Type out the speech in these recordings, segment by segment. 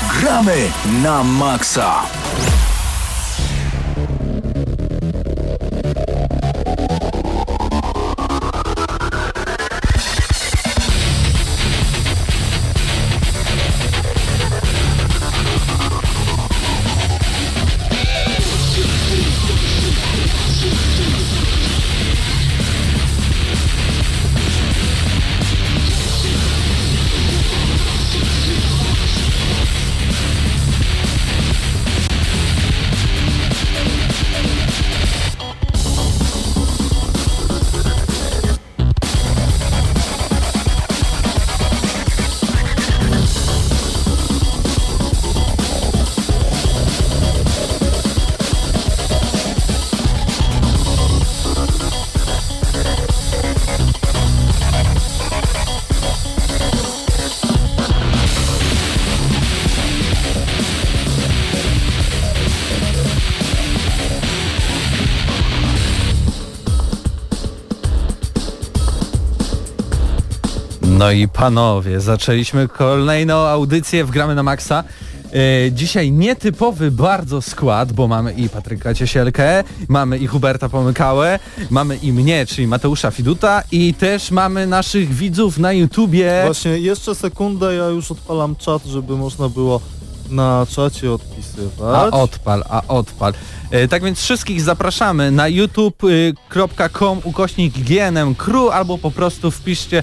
Gramy na maksa! Panowie, zaczęliśmy kolejną audycję w Gramy na Maxa. E, dzisiaj nietypowy bardzo skład, bo mamy i Patryka Ciesielkę, mamy i Huberta Pomykałę, mamy i mnie, czyli Mateusza Fiduta i też mamy naszych widzów na YouTubie. Właśnie, jeszcze sekundę, ja już odpalam czat, żeby można było na czacie odpisywać. A odpal, a odpal. E, tak więc wszystkich zapraszamy na youtube.com ukośnik GNM Crew albo po prostu wpiszcie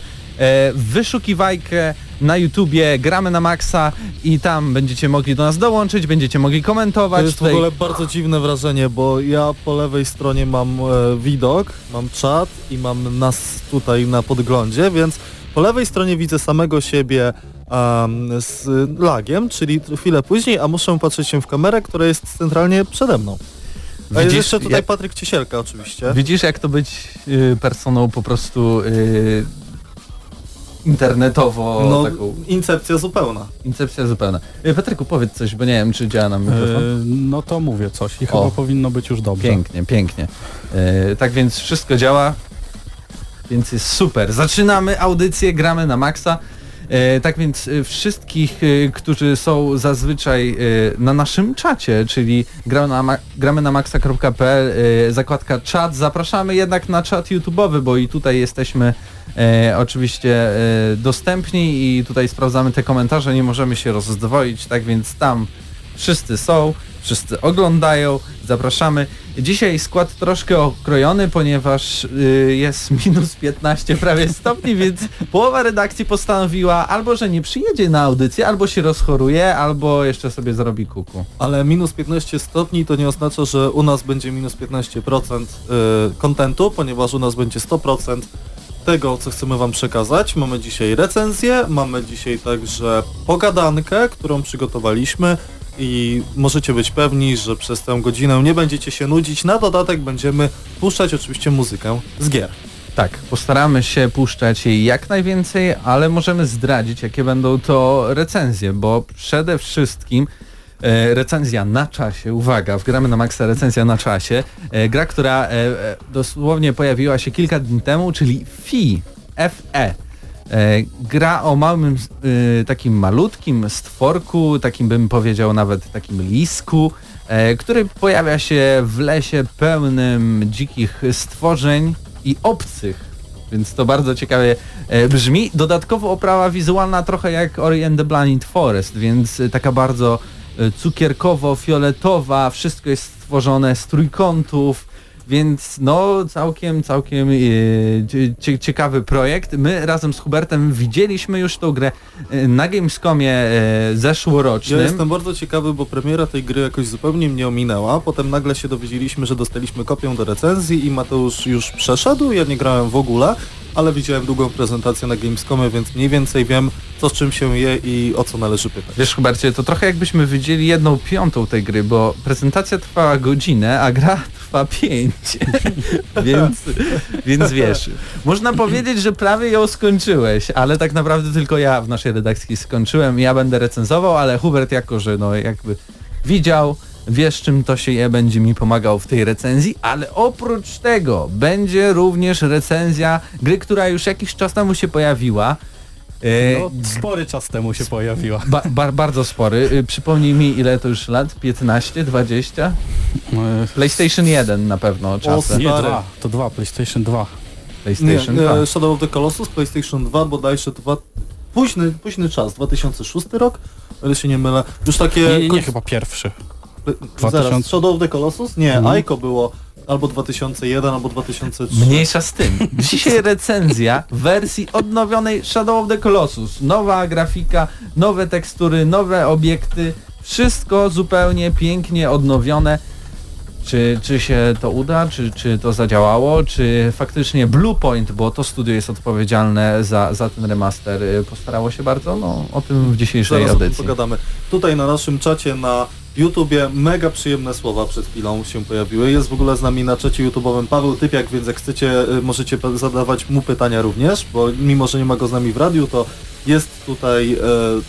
wyszukiwajkę na YouTubie Gramy na Maxa i tam będziecie mogli do nas dołączyć, będziecie mogli komentować. To jest w Tutaj- ogóle bardzo dziwne wrażenie, bo ja po lewej stronie mam e, widok, mam czat i mam nas tutaj na podglądzie, więc po lewej stronie widzę samego siebie em, z lagiem, czyli chwilę później, a muszę patrzeć się w kamerę, która jest centralnie przede mną. A jest Widzisz, jeszcze tutaj jak- Patryk Ciesielka oczywiście. Widzisz jak to być y, personą po prostu y, internetowo No, taką incepcja zupełna. incepcja zupełna. Y, Patryku powiedz coś, bo nie wiem czy działa nam mikrofon. E, no to mówię coś i O. chyba powinno być już dobrze. Pięknie, pięknie. E, tak więc wszystko działa, więc jest super. Zaczynamy audycję, gramy na maksa. E, tak więc e, wszystkich, e, którzy są zazwyczaj na naszym czacie, czyli gramy na, maxa.pl, zakładka czat, zapraszamy jednak na czat YouTube'owy, bo i tutaj jesteśmy oczywiście dostępni i tutaj sprawdzamy te komentarze, nie możemy się rozdwoić, tak więc tam wszyscy są, wszyscy oglądają, zapraszamy. Dzisiaj skład troszkę okrojony, ponieważ y, jest minus 15 prawie stopni, więc połowa redakcji postanowiła albo, że nie przyjedzie na audycję, albo się rozchoruje, albo jeszcze sobie zrobi kuku. Ale minus 15 stopni to nie oznacza, że u nas będzie minus 15% y, kontentu, ponieważ u nas będzie 100% tego, co chcemy Wam przekazać. Mamy dzisiaj recenzję, mamy dzisiaj także pogadankę, którą przygotowaliśmy i możecie być pewni, że przez tę godzinę nie będziecie się nudzić. Na dodatek będziemy puszczać oczywiście muzykę z gier. Tak, postaramy się puszczać jej jak najwięcej, ale możemy zdradzić, jakie będą to recenzje, bo przede wszystkim e, recenzja na czasie, uwaga, wgramy na maksa recenzja na czasie, e, gra, która e, e, dosłownie pojawiła się kilka dni temu, czyli FI, FE. E, gra o małym, e, takim malutkim stworku, takim bym powiedział nawet takim lisku, e, który pojawia się w lesie pełnym dzikich stworzeń i obcych. Więc to bardzo ciekawie brzmi. Dodatkowo oprawa wizualna trochę jak Ori and the Blind Forest, więc taka bardzo cukierkowo-fioletowa, wszystko jest stworzone z trójkątów, więc no całkiem, całkiem cie, ciekawy projekt. My razem z Hubertem widzieliśmy już tą grę e, na Gamescomie e, zeszłorocznym. Ja jestem bardzo ciekawy, bo premiera tej gry jakoś zupełnie mnie ominęła. Potem nagle się dowiedzieliśmy, że dostaliśmy kopię do recenzji i Mateusz już przeszedł. Ja nie grałem w ogóle, ale widziałem długą prezentację na Gamescomie, więc mniej więcej wiem, co z czym się je i o co należy pytać. Wiesz Hubercie, to trochę jakbyśmy widzieli jedną piątą tej gry, bo prezentacja trwała godzinę, a gra trwa pięć. więc, więc wiesz, można powiedzieć, że prawie ją skończyłeś, ale tak naprawdę tylko ja w naszej redakcji skończyłem. Ja będę recenzował, ale Hubert jako, że no jakby widział, wiesz czym to się je, będzie mi pomagał w tej recenzji, ale oprócz tego będzie również recenzja gry, która już jakiś czas temu się pojawiła, E, No, spory czas temu się pojawiła. ba, ba, bardzo spory. Y, Przypomnij mi ile to już lat? 15, 20? E, PlayStation 1 na pewno czasem. Nie, dwa. To dwa, PlayStation 2. PlayStation nie, 2. e, Shadow of the Colossus, PlayStation 2, bodajże dwa, późny, późny czas, 2006 rok, o ile się nie mylę. Już takie... Nie, nie, koń- chyba pierwszy. Zaraz, 2000. Shadow of the Colossus? Nie, Mhm. Aiko było albo 2001, albo 2003. Mniejsza z tym. Dzisiaj recenzja wersji odnowionej Shadow of the Colossus. Nowa grafika, nowe tekstury, nowe obiekty. Wszystko zupełnie pięknie odnowione. Czy, czy się to uda, czy, czy to zadziałało, czy faktycznie Bluepoint, bo to studio jest odpowiedzialne za, za ten remaster, y, postarało się bardzo? No, o tym w dzisiejszej Zaraz o tym audycji. pogadamy. Tutaj na naszym czacie na YouTubie mega przyjemne słowa przed chwilą się pojawiły. Jest w ogóle z nami na czacie YouTube'owym Paweł Typiak, więc jak chcecie, y, możecie zadawać mu pytania również, bo mimo, że nie ma go z nami w radiu, to jest tutaj e,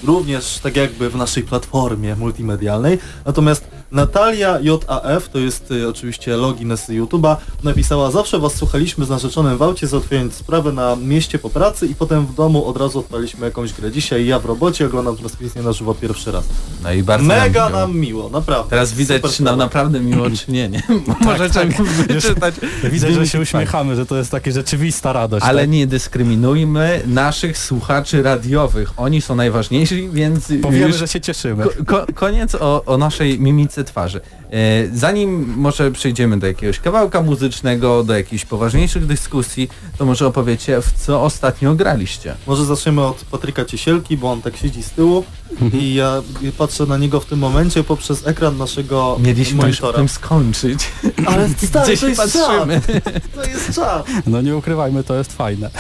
również tak jakby w naszej platformie multimedialnej. Natomiast Natalia JAF, to jest y, oczywiście login z YouTube'a, napisała Zawsze was słuchaliśmy z narzeczonym w aucie, załatwiając sprawę na mieście po pracy i potem w domu od razu odpaliśmy jakąś grę. Dzisiaj ja w robocie oglądam transmisję na żywo pierwszy raz. No i bardzo Mega nam miło. nam miło, naprawdę. Teraz widać, Super czy nam sprawa. naprawdę miło, czy nie, nie? Możecie tak. wyczytać. Widzę, że się Tak. uśmiechamy, że to jest taka rzeczywista radość. Ale tak? nie dyskryminujmy naszych słuchaczy radiowych. Oni są najważniejsi, więc Powiemy, już że się cieszymy. ko ko koniec o, o naszej mimice twarzy. E, zanim może przejdziemy do jakiegoś kawałka muzycznego, do jakichś poważniejszych dyskusji, to może opowiecie, w co ostatnio graliście. Może zaczniemy od Patryka Ciesielki, bo on tak siedzi z tyłu Mhm. i ja patrzę na niego w tym momencie poprzez ekran naszego Mieliśmy już monitora. tym skończyć. Ale stary, Gdzieś to jest patrzymy. czad, to jest czad. No nie ukrywajmy, to jest fajne.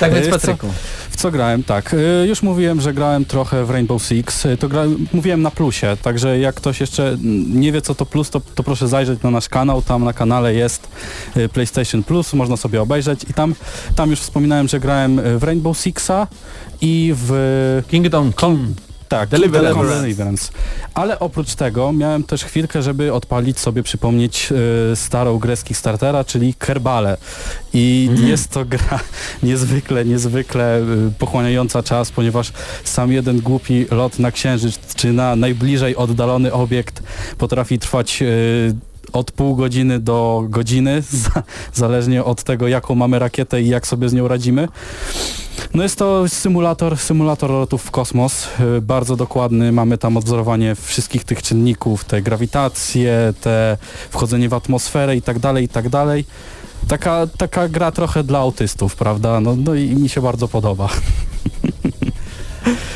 Tak więc E, co- Patryku. W co grałem? Tak, y, już mówiłem, że grałem trochę w Rainbow Six. Y, To gra, mówiłem na plusie, także jak ktoś jeszcze nie wie co to plus, to, to proszę zajrzeć na nasz kanał. Tam na kanale jest PlayStation Plus, można sobie obejrzeć i tam, tam już wspominałem, że grałem w Rainbow Sixa i w Kingdom Come. Tak, Deliverance. Deliverance. Ale oprócz tego miałem też chwilkę, żeby odpalić sobie, przypomnieć y, starą grę z Kickstartera, czyli Kerbale. I Mhm. jest to gra niezwykle, niezwykle y, pochłaniająca czas, ponieważ sam jeden głupi lot na księżyc, czy na najbliżej oddalony obiekt potrafi trwać y, od pół godziny do godziny, za, zależnie od tego, jaką mamy rakietę i jak sobie z nią radzimy. No jest to symulator, symulator lotów w kosmos, y, bardzo dokładny, mamy tam odzorowanie wszystkich tych czynników, te grawitacje, te wchodzenie w atmosferę i tak dalej, i tak dalej. Taka, taka gra trochę dla autystów, prawda? No, no i mi się bardzo podoba.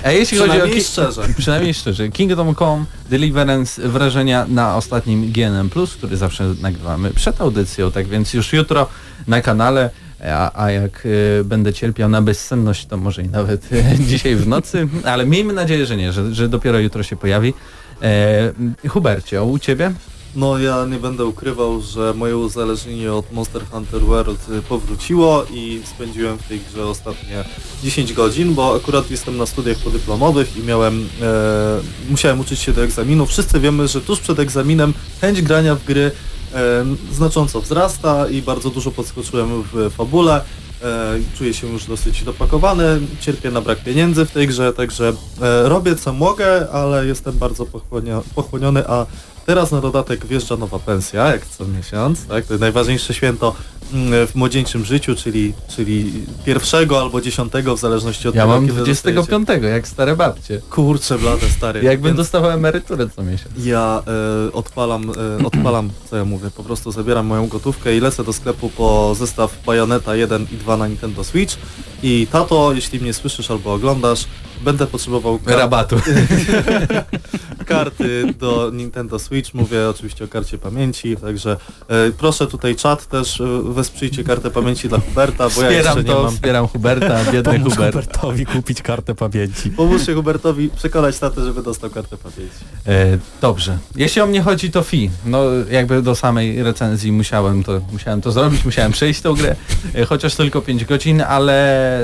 A jeśli chodzi o... Ki- szczerze. Przynajmniej szczerze. Kingdom Come, Deliverance, wrażenia na ostatnim GNM+, który zawsze nagrywamy przed audycją, tak więc już jutro na kanale, a, a jak y, będę cierpiał na bezsenność, to może i nawet y, dzisiaj w nocy, ale miejmy nadzieję, że nie, że, że dopiero jutro się pojawi. E, Hubercie, u Ciebie? No ja nie będę ukrywał, że moje uzależnienie od Monster Hunter World powróciło i spędziłem w tej grze ostatnie 10 godzin, bo akurat jestem na studiach podyplomowych i miałem, e, musiałem uczyć się do egzaminu. Wszyscy wiemy, że tuż przed egzaminem chęć grania w gry e, znacząco wzrasta i bardzo dużo podskoczyłem w fabule. E, czuję się już dosyć dopakowany, cierpię na brak pieniędzy w tej grze, także e, robię co mogę, ale jestem bardzo pochłonia, pochłoniony, a teraz na dodatek wjeżdża nowa pensja, jak co miesiąc, tak? To jest najważniejsze święto mm, w młodzieńczym życiu, czyli, czyli pierwszego albo dziesiątego, w zależności od Ja tego, mam kiedy 25, jak stare babcie. Kurczę blade stary. Jakbym Więc dostawał emeryturę co miesiąc. Ja e, odpalam, e, odpalam, co ja mówię, po prostu zabieram moją gotówkę i lecę do sklepu po zestaw Bayonetta 1 i 2 na Nintendo Switch i tato, jeśli mnie słyszysz albo oglądasz, będę potrzebował kar- Rabatu. karty do Nintendo Switch, mówię oczywiście o karcie pamięci, także e, proszę tutaj czat też e, wesprzyjcie kartę pamięci dla Huberta, bo ja jeszcze Wspieram nie to, mam. wspieram Huberta, biedny Pomóż Hubert. Hubertowi kupić kartę pamięci. Pomóżcie Hubertowi przekonać tatę, żeby dostał kartę pamięci. E, dobrze. Jeśli o mnie chodzi, to fi. No jakby do samej recenzji musiałem to, musiałem to zrobić, musiałem przejść tą grę, e, chociaż tylko 5 godzin, ale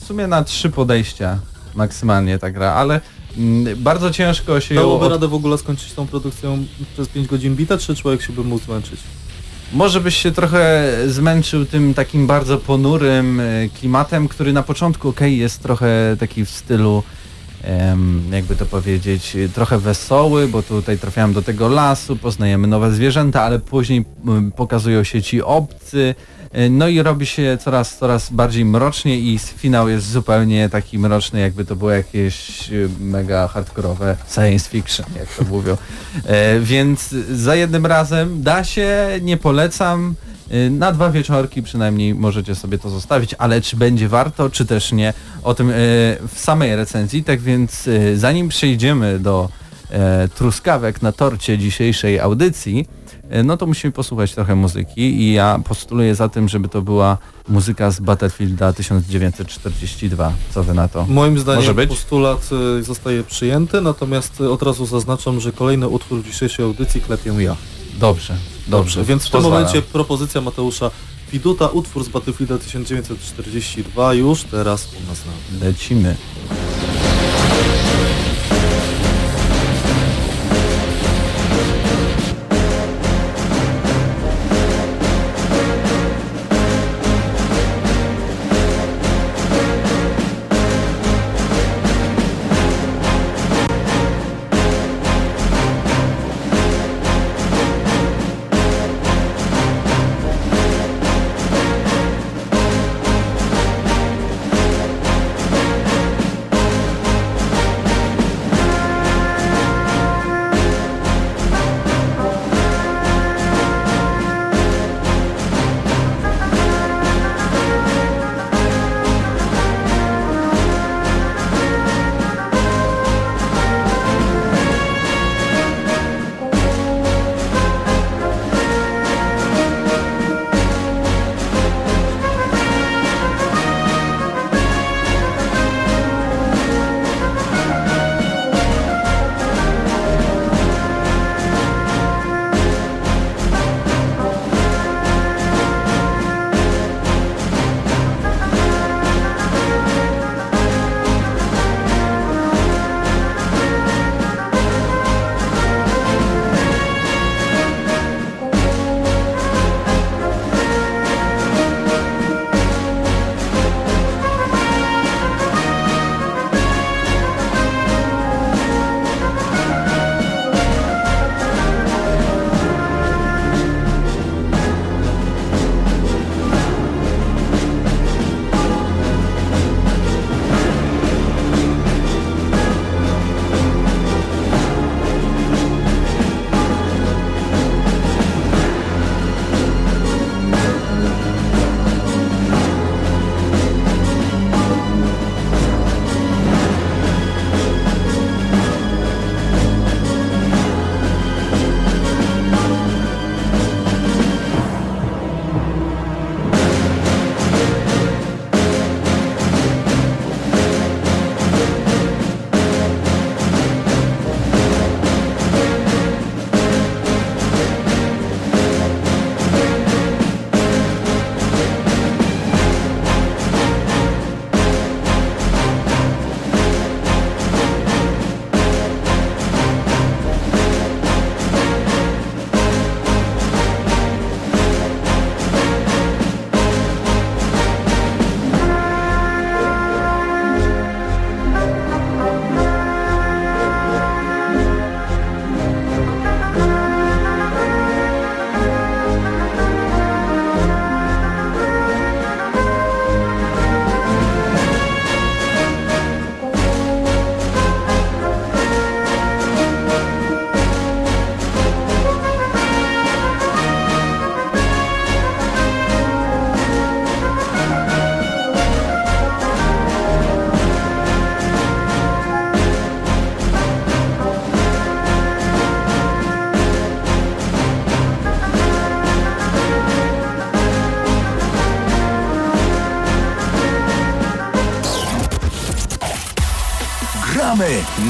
w sumie na trzy podejścia maksymalnie ta gra, ale mm, bardzo ciężko się ją... Dałoby Od... radę w ogóle skończyć tą produkcją przez 5 godzin bita, czy człowiek się by mógł zmęczyć? może byś się trochę zmęczył tym takim bardzo ponurym e, klimatem, który na początku ok jest trochę taki w stylu jakby to powiedzieć, trochę wesoły, bo tutaj trafiałem do tego lasu, poznajemy nowe zwierzęta, ale później pokazują się ci obcy, no i robi się coraz, coraz bardziej mrocznie i finał jest zupełnie taki mroczny, jakby to było jakieś e, mega hardkorowe science fiction, jak to mówią. E, więc za jednym razem da się, nie polecam. E, Na dwa wieczorki przynajmniej możecie sobie to zostawić, ale czy będzie warto, czy też nie, o tym e, w samej recenzji. Tak więc e, zanim przejdziemy do e, truskawek na torcie dzisiejszej audycji, e, no to musimy posłuchać trochę muzyki i ja postuluję za tym, żeby to była muzyka z Battlefielda 1942. Co wy na to? Moim zdaniem Może być? postulat y, zostaje przyjęty, natomiast od razu zaznaczam, że kolejny utwór w dzisiejszej audycji klepię ja. Dobrze, dobrze. Więc w tym momencie propozycja Mateusza Widuta, utwór z Battlefielda 1942 już teraz u nas na Lecimy.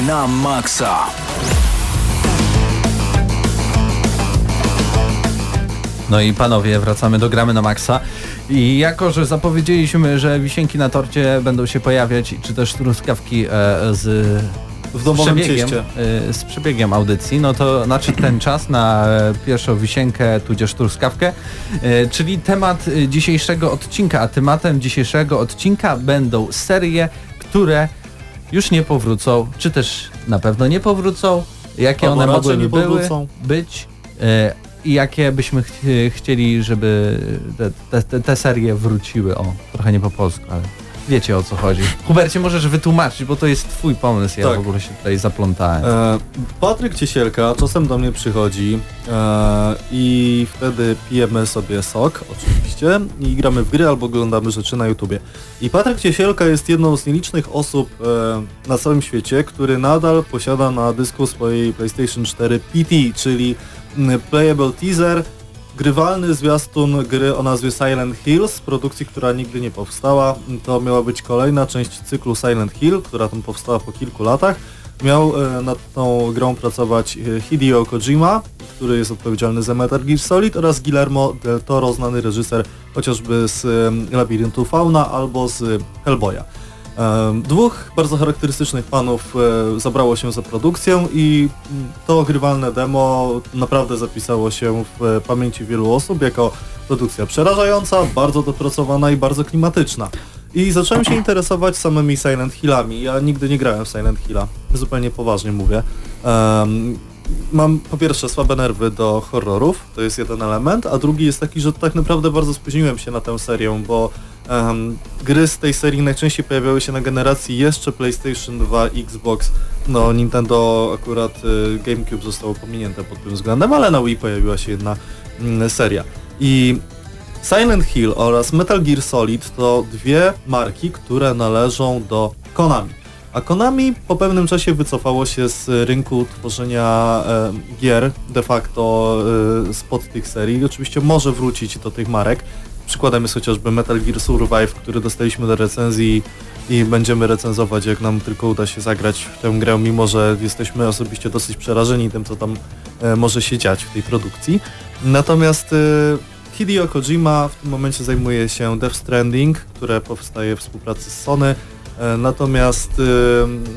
Na maksa. No i panowie, wracamy do gramy na maksa. I jako, że zapowiedzieliśmy, że wisienki na torcie będą się pojawiać, czy też truskawki e, z W domowym przebiegiem, y, z przebiegiem audycji, no to nadszedł ten czas na e, pierwszą wisienkę, tudzież truskawkę, y, czyli temat dzisiejszego odcinka, a tematem dzisiejszego odcinka będą serie, które już nie powrócą, czy też na pewno nie powrócą, jakie Albo one mogłyby były, być? Y, i jakie byśmy ch chcieli, żeby te, te, te serie wróciły. O, trochę nie po polsku, ale wiecie o co chodzi. Hubercie, możesz wytłumaczyć, bo to jest twój pomysł, ja Tak. w ogóle się tutaj zaplątałem. E, Patryk Ciesielka czasem do mnie przychodzi e, i wtedy pijemy sobie sok, oczywiście, i gramy w gry albo oglądamy rzeczy na YouTubie. I Patryk Ciesielka jest jedną z nielicznych osób e, na całym świecie, który nadal posiada na dysku swojej PlayStation 4 PT, czyli mm, Playable Teaser, grywalny zwiastun gry o nazwie Silent Hill z produkcji, która nigdy nie powstała. To miała być kolejna część cyklu Silent Hill, która tam powstała po kilku latach. Miał e, nad tą grą pracować e, Hideo Kojima, który jest odpowiedzialny za Metal Gear Solid oraz Guillermo del Toro, znany reżyser chociażby z e, Labiryntu Fauna albo z Hellboya. Dwóch bardzo charakterystycznych panów e, zabrało się za produkcję i to grywalne demo naprawdę zapisało się w e, pamięci wielu osób jako produkcja przerażająca, bardzo dopracowana i bardzo klimatyczna. I zacząłem się interesować samymi Silent Hillami. Ja nigdy nie grałem w Silent Hilla, zupełnie poważnie mówię. Em, mam po pierwsze słabe nerwy do horrorów, to jest jeden element, a drugi jest taki, że tak naprawdę bardzo spóźniłem się na tę serię, bo em, gry z tej serii najczęściej pojawiały się na generacji jeszcze PlayStation 2, Xbox, no Nintendo akurat y, GameCube zostało pominięte pod tym względem, ale na Wii pojawiła się jedna mm, seria. I Silent Hill oraz Metal Gear Solid to dwie marki, które należą do Konami. A Konami po pewnym czasie wycofało się z rynku tworzenia e, gier de facto e, spod tych serii. Oczywiście może wrócić do tych marek. Przykładem jest chociażby Metal Gear Survive, który dostaliśmy do recenzji i będziemy recenzować, jak nam tylko uda się zagrać w tę grę, mimo że jesteśmy osobiście dosyć przerażeni tym, co tam e, może się dziać w tej produkcji. Natomiast e, Hideo Kojima w tym momencie zajmuje się Death Stranding, które powstaje w współpracy z Sony. E, Natomiast e,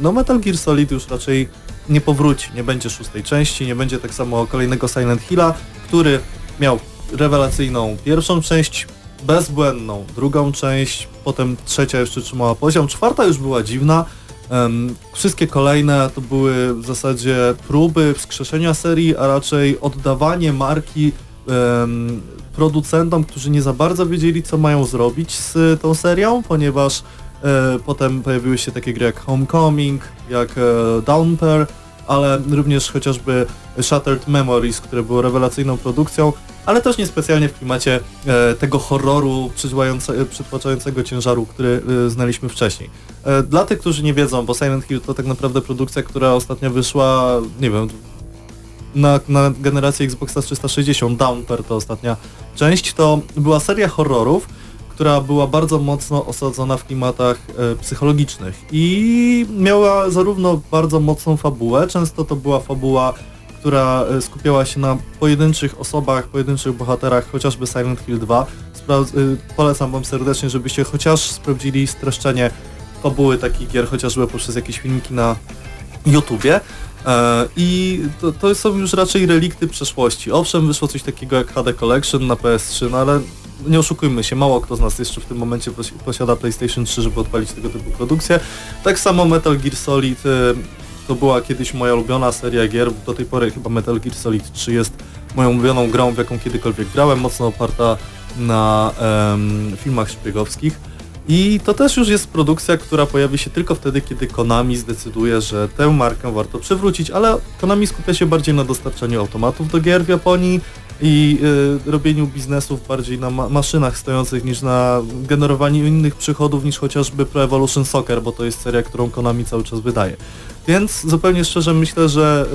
no Metal Gear Solid już raczej nie powróci, nie będzie szóstej części, nie będzie tak samo kolejnego Silent Hilla, który miał rewelacyjną pierwszą część, bezbłędną. Drugą część, potem trzecia jeszcze trzymała poziom, czwarta już była dziwna. Em, wszystkie kolejne to były w zasadzie próby wskrzeszenia serii, a raczej oddawanie marki em, producentom, którzy nie za bardzo wiedzieli, co mają zrobić z tą serią, ponieważ e, potem pojawiły się takie gry jak Homecoming, jak e, Downpair, ale również chociażby Shattered Memories, które było rewelacyjną produkcją, ale też niespecjalnie w klimacie e, tego horroru przytłaczające- przytłaczającego ciężaru, który e, znaliśmy wcześniej. E, dla tych, którzy nie wiedzą, bo Silent Hill to tak naprawdę produkcja, która ostatnio wyszła, nie wiem, na, na generację Xboxa 360, Downper to ostatnia część, to była seria horrorów, która była bardzo mocno osadzona w klimatach e, psychologicznych i miała zarówno bardzo mocną fabułę, często to była fabuła, która e, skupiała się na pojedynczych osobach, pojedynczych bohaterach, chociażby Silent Hill 2. Spra- e, polecam wam serdecznie, żebyście chociaż sprawdzili streszczenie fabuły takich gier, chociażby poprzez jakieś filmiki na YouTubie. E, I to, to są już raczej relikty przeszłości. Owszem, wyszło coś takiego jak HD Collection na PS3, no ale nie oszukujmy się, mało kto z nas jeszcze w tym momencie posi- posiada PlayStation 3, żeby odpalić tego typu produkcję. Tak samo Metal Gear Solid e, to była kiedyś moja ulubiona seria gier, do tej pory chyba Metal Gear Solid 3 jest moją ulubioną grą, w jaką kiedykolwiek grałem, mocno oparta na em, filmach szpiegowskich. I to też już jest produkcja, która pojawi się tylko wtedy, kiedy Konami zdecyduje, że tę markę warto przywrócić, ale Konami skupia się bardziej na dostarczaniu automatów do gier w Japonii i y, robieniu biznesów bardziej na ma maszynach stojących niż na generowaniu innych przychodów niż chociażby Pro Evolution Soccer, bo to jest seria, którą Konami cały czas wydaje. Więc zupełnie szczerze myślę, że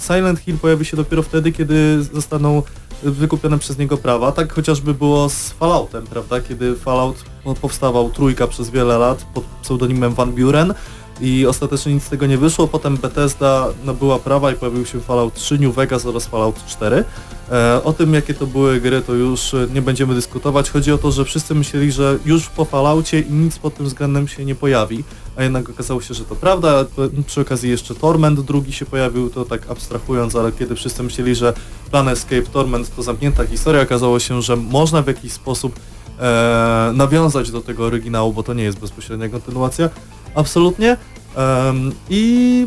y, Silent Hill pojawi się dopiero wtedy, kiedy zostaną wykupione przez niego prawa. Tak chociażby było z Falloutem, prawda? Kiedy Fallout po- powstawał trójka przez wiele lat pod pseudonimem Van Buren i ostatecznie nic z tego nie wyszło. Potem Bethesda nabyła prawa i pojawił się Fallout 3, New Vegas oraz Fallout 4. E, o tym jakie to były gry to już nie będziemy dyskutować. Chodzi o to, że wszyscy myśleli, że już po Falloutie nic pod tym względem się nie pojawi, a jednak okazało się, że to prawda. Przy okazji jeszcze Torment drugi się pojawił, to tak abstrahując, ale kiedy wszyscy myśleli, że Planescape Torment to zamknięta historia, okazało się, że można w jakiś sposób e, nawiązać do tego oryginału, bo to nie jest bezpośrednia kontynuacja. Absolutnie. Em, I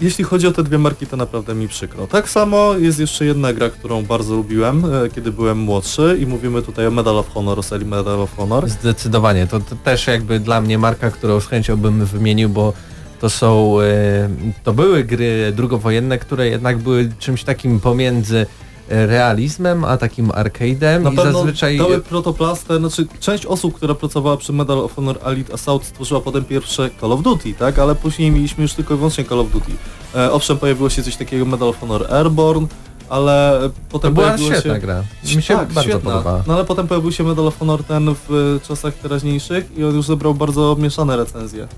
jeśli chodzi o te dwie marki, to naprawdę mi przykro. Tak samo jest jeszcze jedna gra, którą bardzo lubiłem, e, kiedy byłem młodszy i mówimy tutaj o Medal of Honor, o serii Medal of Honor. Zdecydowanie. To, to też jakby dla mnie marka, którą z chęcią bym wymienił, bo to są, e, to były gry drugowojenne, które jednak były czymś takim pomiędzy realizmem, a takim arcade'em Na i pewno zazwyczaj... dały protoplastę, znaczy część osób, która pracowała przy Medal of Honor Elite Assault stworzyła potem pierwsze Call of Duty, tak? Ale później mieliśmy już tylko i wyłącznie Call of Duty. E, owszem, pojawiło się coś takiego Medal of Honor Airborne, ale To potem była pojawiło świetna się... gra. Mi się tak, bardzo świetna. podobała. No ale potem pojawił się Medal of Honor ten w e, czasach teraźniejszych i on już zebrał bardzo mieszane recenzje.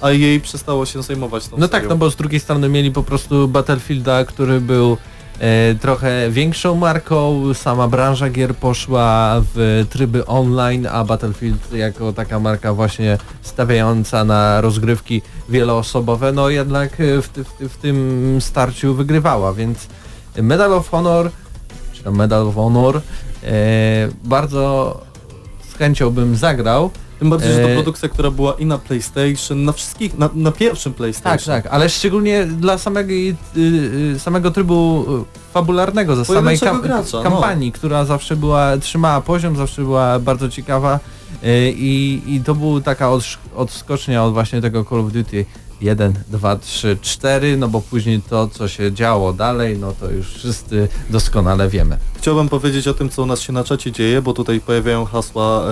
A jej przestało się zajmować tą No tak, serią. no bo z drugiej strony mieli po prostu Battlefielda, który był trochę większą marką, sama branża gier poszła w tryby online, a Battlefield jako taka marka właśnie stawiająca na rozgrywki wieloosobowe, no jednak e, w, w, w tym starciu wygrywała, więc Medal of Honor, czy Medal of Honor, e, bardzo z chęcią bym zagrał, Tym bardziej, że to e, produkcja, która była i na PlayStation, na wszystkich, na, na pierwszym PlayStation. Tak, tak, ale szczególnie dla samego, y, y, samego trybu y, fabularnego, ze samej kam gracza, no. kampanii, która zawsze była, trzymała poziom, zawsze była bardzo ciekawa i, i to był taka odskocznia od właśnie tego Call of Duty 1, 2, 3, 4, no bo później to, co się działo dalej, no to już wszyscy doskonale wiemy. Chciałbym powiedzieć o tym, co u nas się na czacie dzieje, bo tutaj pojawiają hasła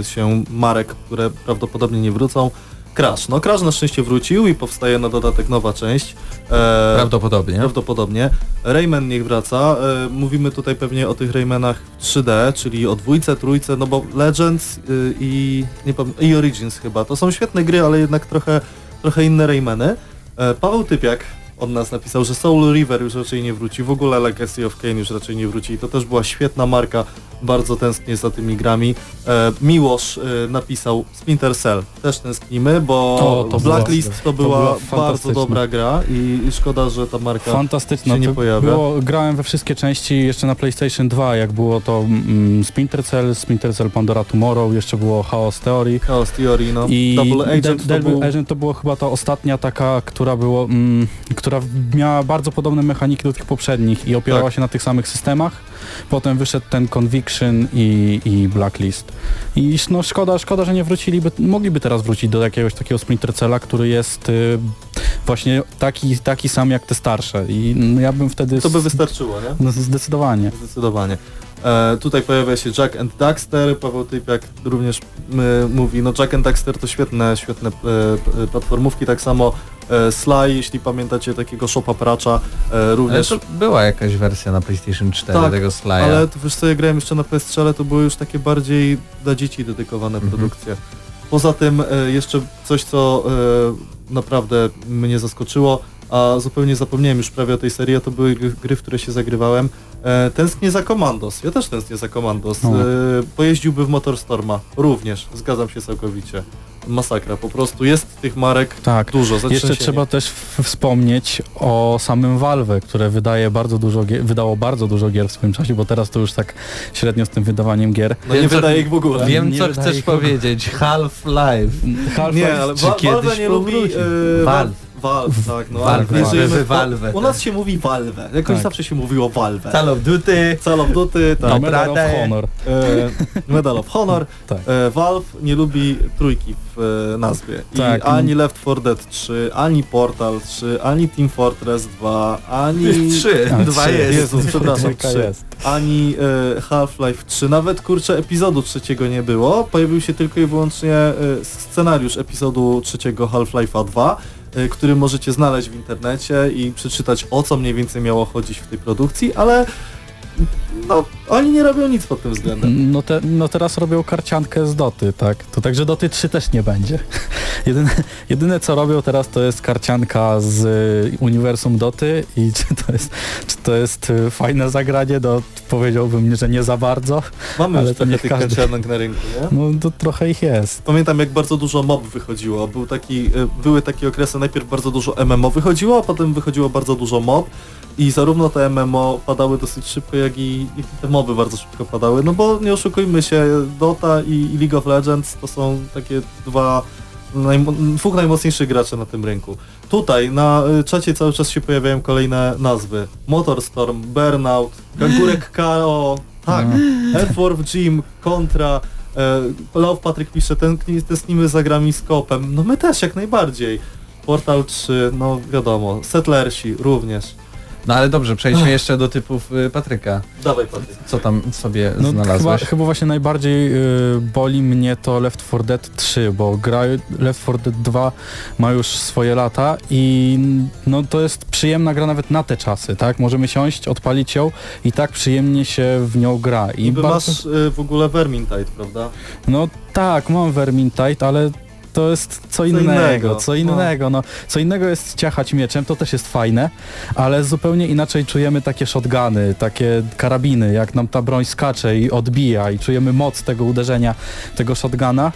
e, się marek, które prawdopodobnie nie wrócą. Crash. No Crash na szczęście wrócił i powstaje na dodatek nowa część. E, Prawdopodobnie. Prawdopodobnie. Rayman niech wraca. E, mówimy tutaj pewnie o tych Raymanach w 3D, czyli o dwójce, trójce, no bo Legends y, i, nie i Origins chyba. To są świetne gry, ale jednak trochę, trochę inne Raymany. E, Paweł Typiak od nas napisał, że Soul River już raczej nie wróci, w ogóle Legacy of Kain już raczej nie wróci i to też była świetna marka, bardzo tęsknię za tymi grami. E, Miłosz e, napisał Splinter Cell, też tęsknimy, bo O, to Blacklist była- to to była, była bardzo fantastyczna. dobra gra i, i szkoda, że ta marka Fantastyczne. się nie To pojawia. Było, grałem we wszystkie części jeszcze na PlayStation 2, jak było to mm, Splinter Cell, Splinter Cell Pandora Tomorrow, jeszcze było Chaos Theory. Chaos Theory, no. I Double Agent De- to Double był... Agent to była chyba ta ostatnia taka, która było, mm, która miała bardzo podobne mechaniki do tych poprzednich i opierała Tak. się na tych samych systemach. Potem wyszedł ten Conviction i, i Blacklist. I no szkoda, szkoda, że nie wróciliby, mogliby teraz wrócić do jakiegoś takiego Splinter Cella, który jest y, właśnie taki, taki sam jak te starsze. I no, ja bym wtedy... To by wystarczyło, nie? no, zdecydowanie. Zdecydowanie. E, tutaj pojawia się Jack and Daxter, Paweł Typiak również y, mówi, no Jack and Daxter to świetne, świetne e, platformówki, tak samo Sly, jeśli pamiętacie takiego Shopa Pracza, e, Ale również... to była jakaś wersja na PlayStation 4 Tak, tego Sly'a. Ale to wiesz co, ja grałem jeszcze na PS3, to były już takie bardziej dla dzieci dedykowane Mhm. produkcje. Poza tym e, jeszcze coś, co e, naprawdę mnie zaskoczyło, a zupełnie zapomniałem już prawie o tej serii, a to były gry, w które się zagrywałem. E, tęsknię za Commandos, ja też tęsknię za Commandos. No. E, pojeździłby w Motorstorma, również, zgadzam się całkowicie. Masakra, po prostu jest tych marek Tak. dużo. Jeszcze trzeba też wspomnieć o samym Valve, które wydaje bardzo dużo gier, wydało bardzo dużo gier w swoim czasie, bo teraz to już tak średnio z tym wydawaniem gier. No nie Wiem, co- wydaje ich w ogóle. Wiem nie co chcesz powiedzieć. Half-Life. Half-Life Nie, ale czy Wa- kiedyś Valve nie lubi... e, Valve. Valve, tak, no Valve, Valve, Valve. U nas się mówi Valve, jakoś Tak. zawsze się mówiło Valve. Call of Duty. Call of Duty, no, tak. Medal of. Honor. E, Medal of Honor. Tak. E, Valve nie lubi trójki w e, nazwie. I Tak. ani Left 4 Dead 3, ani Portal 3, ani Team Fortress 2, ani... Trzy. A, Dwa trzy. jest. Jezus, przepraszam, Trójka 3. jest. Ani e, Half-Life 3, nawet kurczę epizodu trzeciego nie było. Pojawił się tylko i wyłącznie e, scenariusz epizodu trzeciego Half-Life'a 2, e, który możecie znaleźć w internecie i przeczytać o co mniej więcej miało chodzić w tej produkcji, ale no Oni nie robią nic pod tym względem. No, te, no teraz robią karciankę z Doty, tak? To także Doty 3 też nie będzie. Jedyne, jedyne co robią teraz to jest karcianka z y, uniwersum Doty i czy to jest, czy to jest y, fajne zagranie, no powiedziałbym, że nie za bardzo. Mamy Ale już to trochę tych każdy- na rynku, nie? No to trochę ich jest. Pamiętam jak bardzo dużo mob wychodziło. Był taki, y, były takie okresy, najpierw bardzo dużo MMO wychodziło, a potem wychodziło bardzo dużo mob. I zarówno te MMO padały dosyć szybko, jak i, i te moby bardzo szybko padały. No bo nie oszukujmy się, Dota i, i League of Legends to są takie dwa najmo- dwóch najmocniejszych graczy na tym rynku. Tutaj na y, czacie cały czas się pojawiają kolejne nazwy. Motorstorm, Burnout, Kangurek KO, tak, F-Warf Gym, Contra, e, Love Patryk pisze, tęskni- tęsknimy za grami z kopem. No my też jak najbardziej. Portal 3, no wiadomo, Settlersi również. No ale dobrze, przejdźmy jeszcze do typów y, Patryka. Dawaj Patryk. Co tam sobie No, chyba, znalazłeś? chyba właśnie najbardziej y, boli mnie to Left 4 Dead 3, bo gra Left 4 Dead 2 ma już swoje lata i no to jest przyjemna gra nawet na te czasy, tak? Możemy siąść, odpalić ją i tak przyjemnie się w nią gra. I Niby bardzo- masz y, w ogóle Vermintide, prawda? No tak, mam Vermintide, ale to jest co innego, innego, co innego, no. Co innego jest ciachać mieczem, to też jest fajne, ale zupełnie inaczej czujemy takie shotguny, takie karabiny, jak nam ta broń skacze i odbija i czujemy moc tego uderzenia, tego shotguna.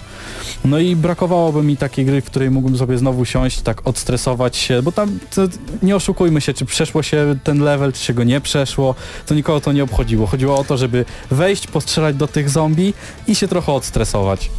No i brakowałoby mi takiej gry, w której mógłbym sobie znowu siąść, tak odstresować się, bo tam nie oszukujmy się, czy przeszło się ten level, czy się go nie przeszło, to nikogo to nie obchodziło. Chodziło o to, żeby wejść, postrzelać do tych zombie i się trochę odstresować.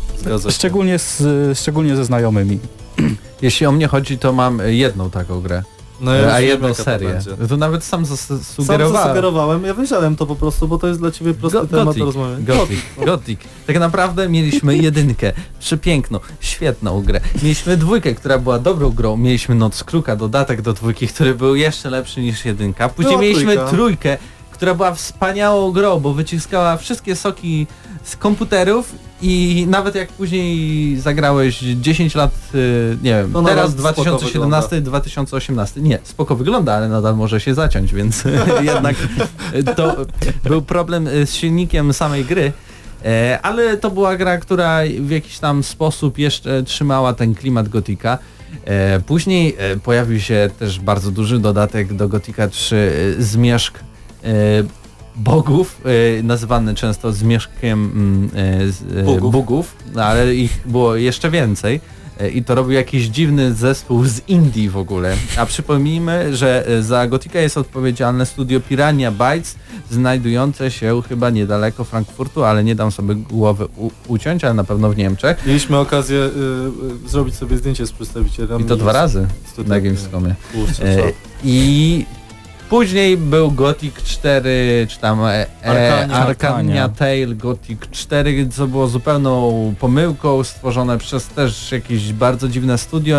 Szczególnie, z, szczególnie ze znajomymi. Jeśli o mnie chodzi, to mam jedną taką grę, No ja a jedną to serię. będzie. To nawet sam zas- Sam sugerowałem. zasugerowałem, ja wiedziałem to po prostu, bo to jest dla ciebie prosty Go- temat do rozmowy. Gothic, Gothic. Tak naprawdę mieliśmy jedynkę, przepiękną, świetną grę. Mieliśmy dwójkę, która była dobrą grą. Mieliśmy Noc Kruka, dodatek do dwójki, który był jeszcze lepszy niż jedynka. Później Była mieliśmy trójka. trójkę, która była wspaniałą grą, bo wyciskała wszystkie soki z komputerów i nawet jak później zagrałeś 10 lat, y, nie wiem, nadal teraz spoko 2017, 2018, nie, spoko wygląda, ale nadal może się zaciąć, więc jednak y, to był problem y, z silnikiem samej gry. Ale to była gra, która w jakiś tam sposób jeszcze trzymała ten klimat Gotika. Później pojawił się też bardzo duży dodatek do Gotika 3 e, Zmierzch bogów, e, nazywany często zmierzchiem mm, e, e, Bugów. bugów, no, ale ich było jeszcze więcej. E, I to robił jakiś dziwny zespół z Indii w ogóle. A przypomnijmy, że e, za Gotika jest odpowiedzialne studio Pirania Bytes, znajdujące się chyba niedaleko Frankfurtu, ale nie dam sobie głowy uciąć, ale na pewno w Niemczech. Mieliśmy okazję y, zrobić sobie zdjęcie z przedstawicielem. I to dwa razy na Gamescomie. E, co? I później był Gothic 4, czy tam e, e, Arcania. Arcania Tale Gothic 4, co było zupełną pomyłką, stworzone przez też jakieś bardzo dziwne studio.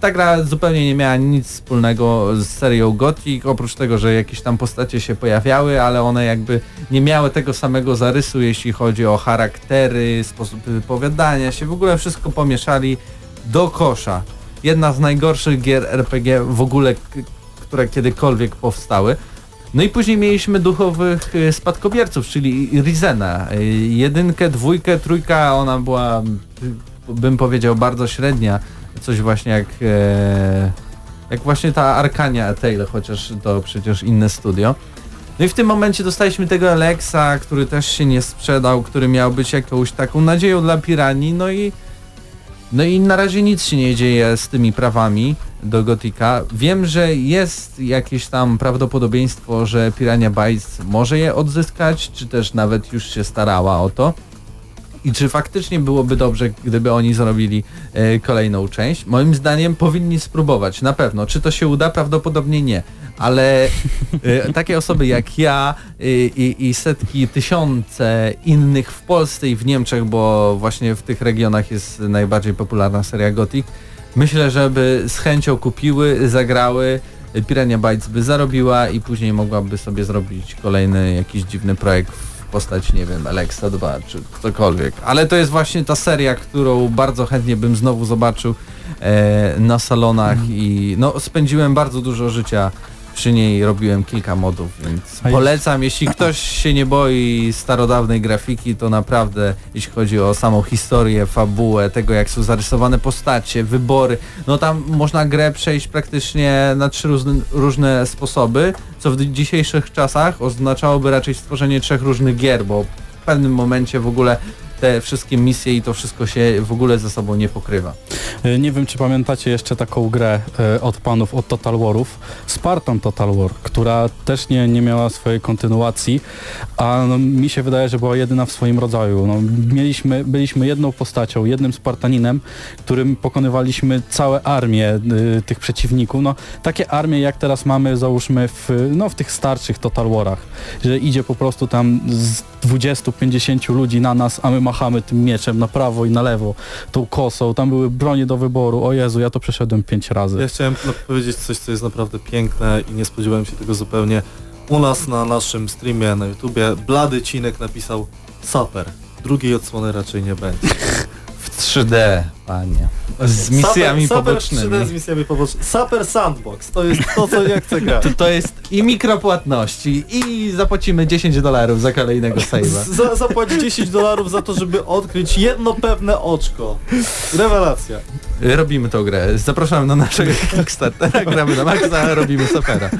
Ta gra zupełnie nie miała nic wspólnego z serią Gothic, oprócz tego, że jakieś tam postacie się pojawiały, ale one jakby nie miały tego samego zarysu, jeśli chodzi o charaktery, sposób wypowiadania się, w ogóle wszystko pomieszali do kosza. Jedna z najgorszych gier RPG w ogóle, które kiedykolwiek powstały. No i później mieliśmy duchowych y, spadkobierców, czyli Rizena. Y, Jedynkę, dwójkę, trójka, ona była, y, bym powiedział, bardzo średnia. Coś właśnie jak, e, jak właśnie ta Arkania Tale, chociaż to przecież inne studio. No i w tym momencie dostaliśmy tego Alexa, który też się nie sprzedał, który miał być jakąś taką nadzieją dla Piranii, no i no i na razie nic się nie dzieje z tymi prawami do Gotika. Wiem, że jest jakieś tam prawdopodobieństwo, że Pirania Bytes może je odzyskać, czy też nawet już się starała o to. I czy faktycznie byłoby dobrze, gdyby oni zrobili e, kolejną część? Moim zdaniem powinni spróbować, na pewno. Czy to się uda? Prawdopodobnie nie. Ale e, takie osoby jak ja e, i, i setki, tysiące innych w Polsce i w Niemczech, bo właśnie w tych regionach jest najbardziej popularna seria Gothic, myślę, żeby z chęcią kupiły, zagrały, Pirania Bytes by zarobiła i później mogłaby sobie zrobić kolejny jakiś dziwny projekt w postaci, nie wiem, Alexa 2 czy ktokolwiek. Ale to jest właśnie ta seria, którą bardzo chętnie bym znowu zobaczył e, na salonach i no spędziłem bardzo dużo życia przy niej robiłem kilka modów, więc polecam, jeśli ktoś się nie boi starodawnej grafiki, to naprawdę, jeśli chodzi o samą historię, fabułę, tego jak są zarysowane postacie, wybory, no tam można grę przejść praktycznie na trzy różne, różne sposoby, co w dzisiejszych czasach oznaczałoby raczej stworzenie trzech różnych gier, bo w pewnym momencie w ogóle te wszystkie misje i to wszystko się w ogóle ze sobą nie pokrywa. E, Nie wiem, czy pamiętacie jeszcze taką grę e, od panów od Total Warów, Spartan Total War, która też nie, nie miała swojej kontynuacji, a no, mi się wydaje, że była jedyna w swoim rodzaju. No, mieliśmy, byliśmy jedną postacią, jednym Spartaninem, którym pokonywaliśmy całe armię y, tych przeciwników. No, takie armie, jak teraz mamy, załóżmy, w, no, w tych starszych Total Warach, że idzie po prostu tam z 20-50 ludzi na nas, a my machamy tym mieczem na prawo i na lewo, tą kosą, tam były bronie do wyboru, o Jezu, ja to przeszedłem pięć razy. Ja chciałem no, powiedzieć coś, co jest naprawdę piękne i nie spodziewałem się tego zupełnie. U nas na naszym streamie na YouTubie Blady Cinek napisał Saper. Drugiej odsłony raczej nie będzie. W 3D, panie. Z misjami Saper, pobocznymi. Saper 3D z misjami pobocznymi. Saper Sandbox, to jest to, co ja chcę grać. To, to jest i mikropłatności i zapłacimy 10 dolarów za kolejnego save'a. Za, zapłać 10 dolarów za to, żeby odkryć jedno pewne oczko. Rewelacja. Robimy tą grę. Zapraszam na naszego Kickstartera, gramy na Maxa, robimy sapera.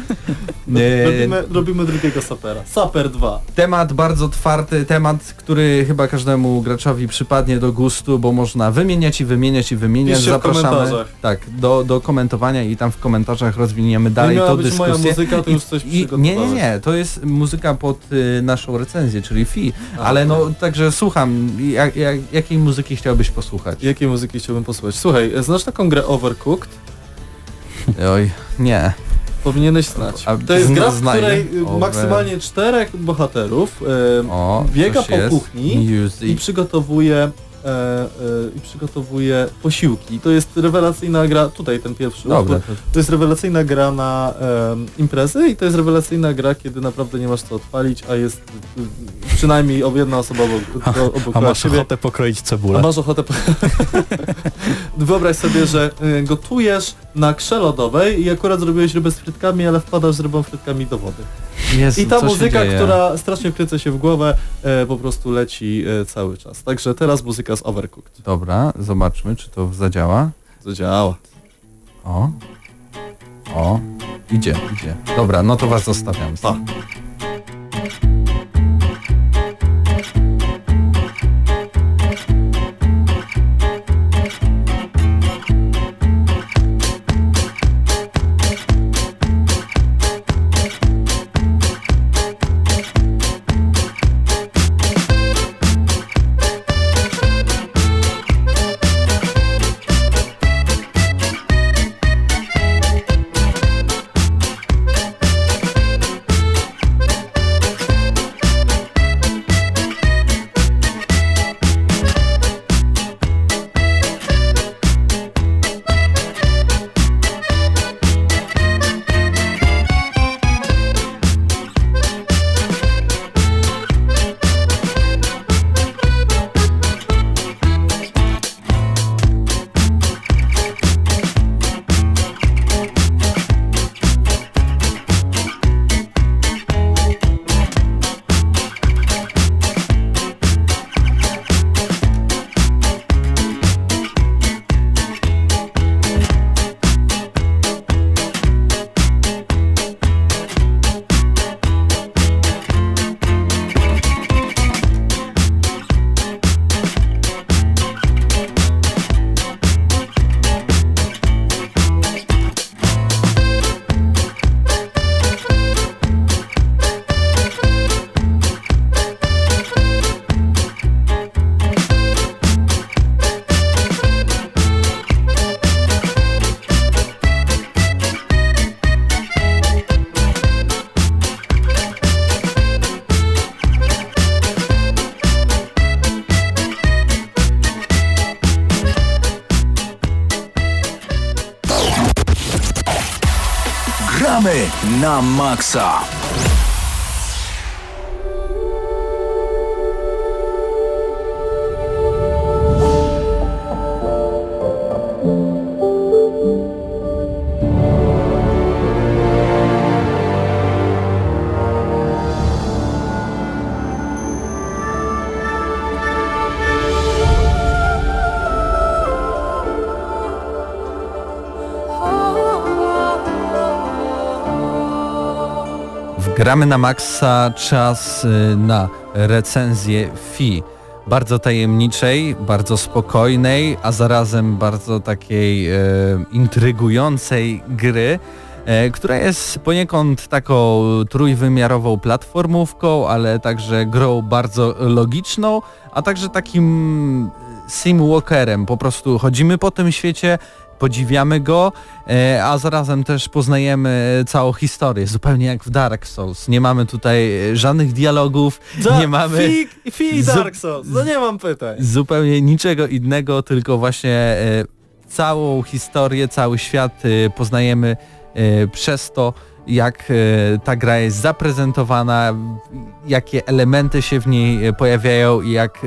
E, Robimy, robimy drugiego Sapera. Saper 2. Temat bardzo otwarty, temat, który chyba każdemu graczowi przypadnie do gustu, bo można wymieniać i wymieniać i wymieniać. Piszcie Zapraszamy tak, do, do komentowania i tam w komentarzach rozwiniemy dalej być dyskusję. moja muzyka, to już coś I, nie, nie, nie, to jest muzyka pod y, naszą recenzję, czyli fi, ale no także słucham, jak, jak, jakiej muzyki chciałbyś posłuchać? Jakiej muzyki chciałbym posłuchać? Słuchaj, znasz taką grę Overcooked? Oj, nie. Powinieneś znać. A To jest gra, w której y, Over- maksymalnie czterech bohaterów e, O, biega po jest. kuchni Music. i przygotowuje e, e, i przygotowuje posiłki. To jest rewelacyjna gra, tutaj ten pierwszy Dobra, utwór. to, jest rewelacyjna gra na em, imprezy i to jest rewelacyjna gra, kiedy naprawdę nie masz co odpalić, a jest y, przynajmniej jedna osoba obok, A, o- obok a masz ciebie. ochotę pokroić A cebulę. masz ochotę... Po... Wyobraź sobie, że y, gotujesz na krze lodowej i akurat zrobiłeś rybę z frytkami, ale wpadasz z rybą frytkami do wody. Jezu, I ta muzyka, która strasznie wkryca się w głowę, e, po prostu leci e, cały czas. Także teraz muzyka z Overcooked. Dobra, zobaczmy, czy to zadziała. Zadziała. O. O. Idzie, idzie. Dobra, no to was zostawiam. Pa. Gramy na maksa. Gramy na maksa, czas y, na recenzję FI. Bardzo tajemniczej, bardzo spokojnej, a zarazem bardzo takiej e, intrygującej gry, e, która jest poniekąd taką trójwymiarową platformówką, ale także grą bardzo logiczną, a także takim simwalkerem. Po prostu chodzimy po tym świecie, podziwiamy go, e, a zarazem też poznajemy całą historię, zupełnie jak w Dark Souls. Nie mamy tutaj e, żadnych dialogów, Da, nie mamy Fi, fi Dark Souls, no nie mam pytań. zupełnie niczego innego, tylko właśnie e, całą historię, cały świat poznajemy przez to, jak ta gra jest zaprezentowana, jakie elementy się w niej pojawiają i jak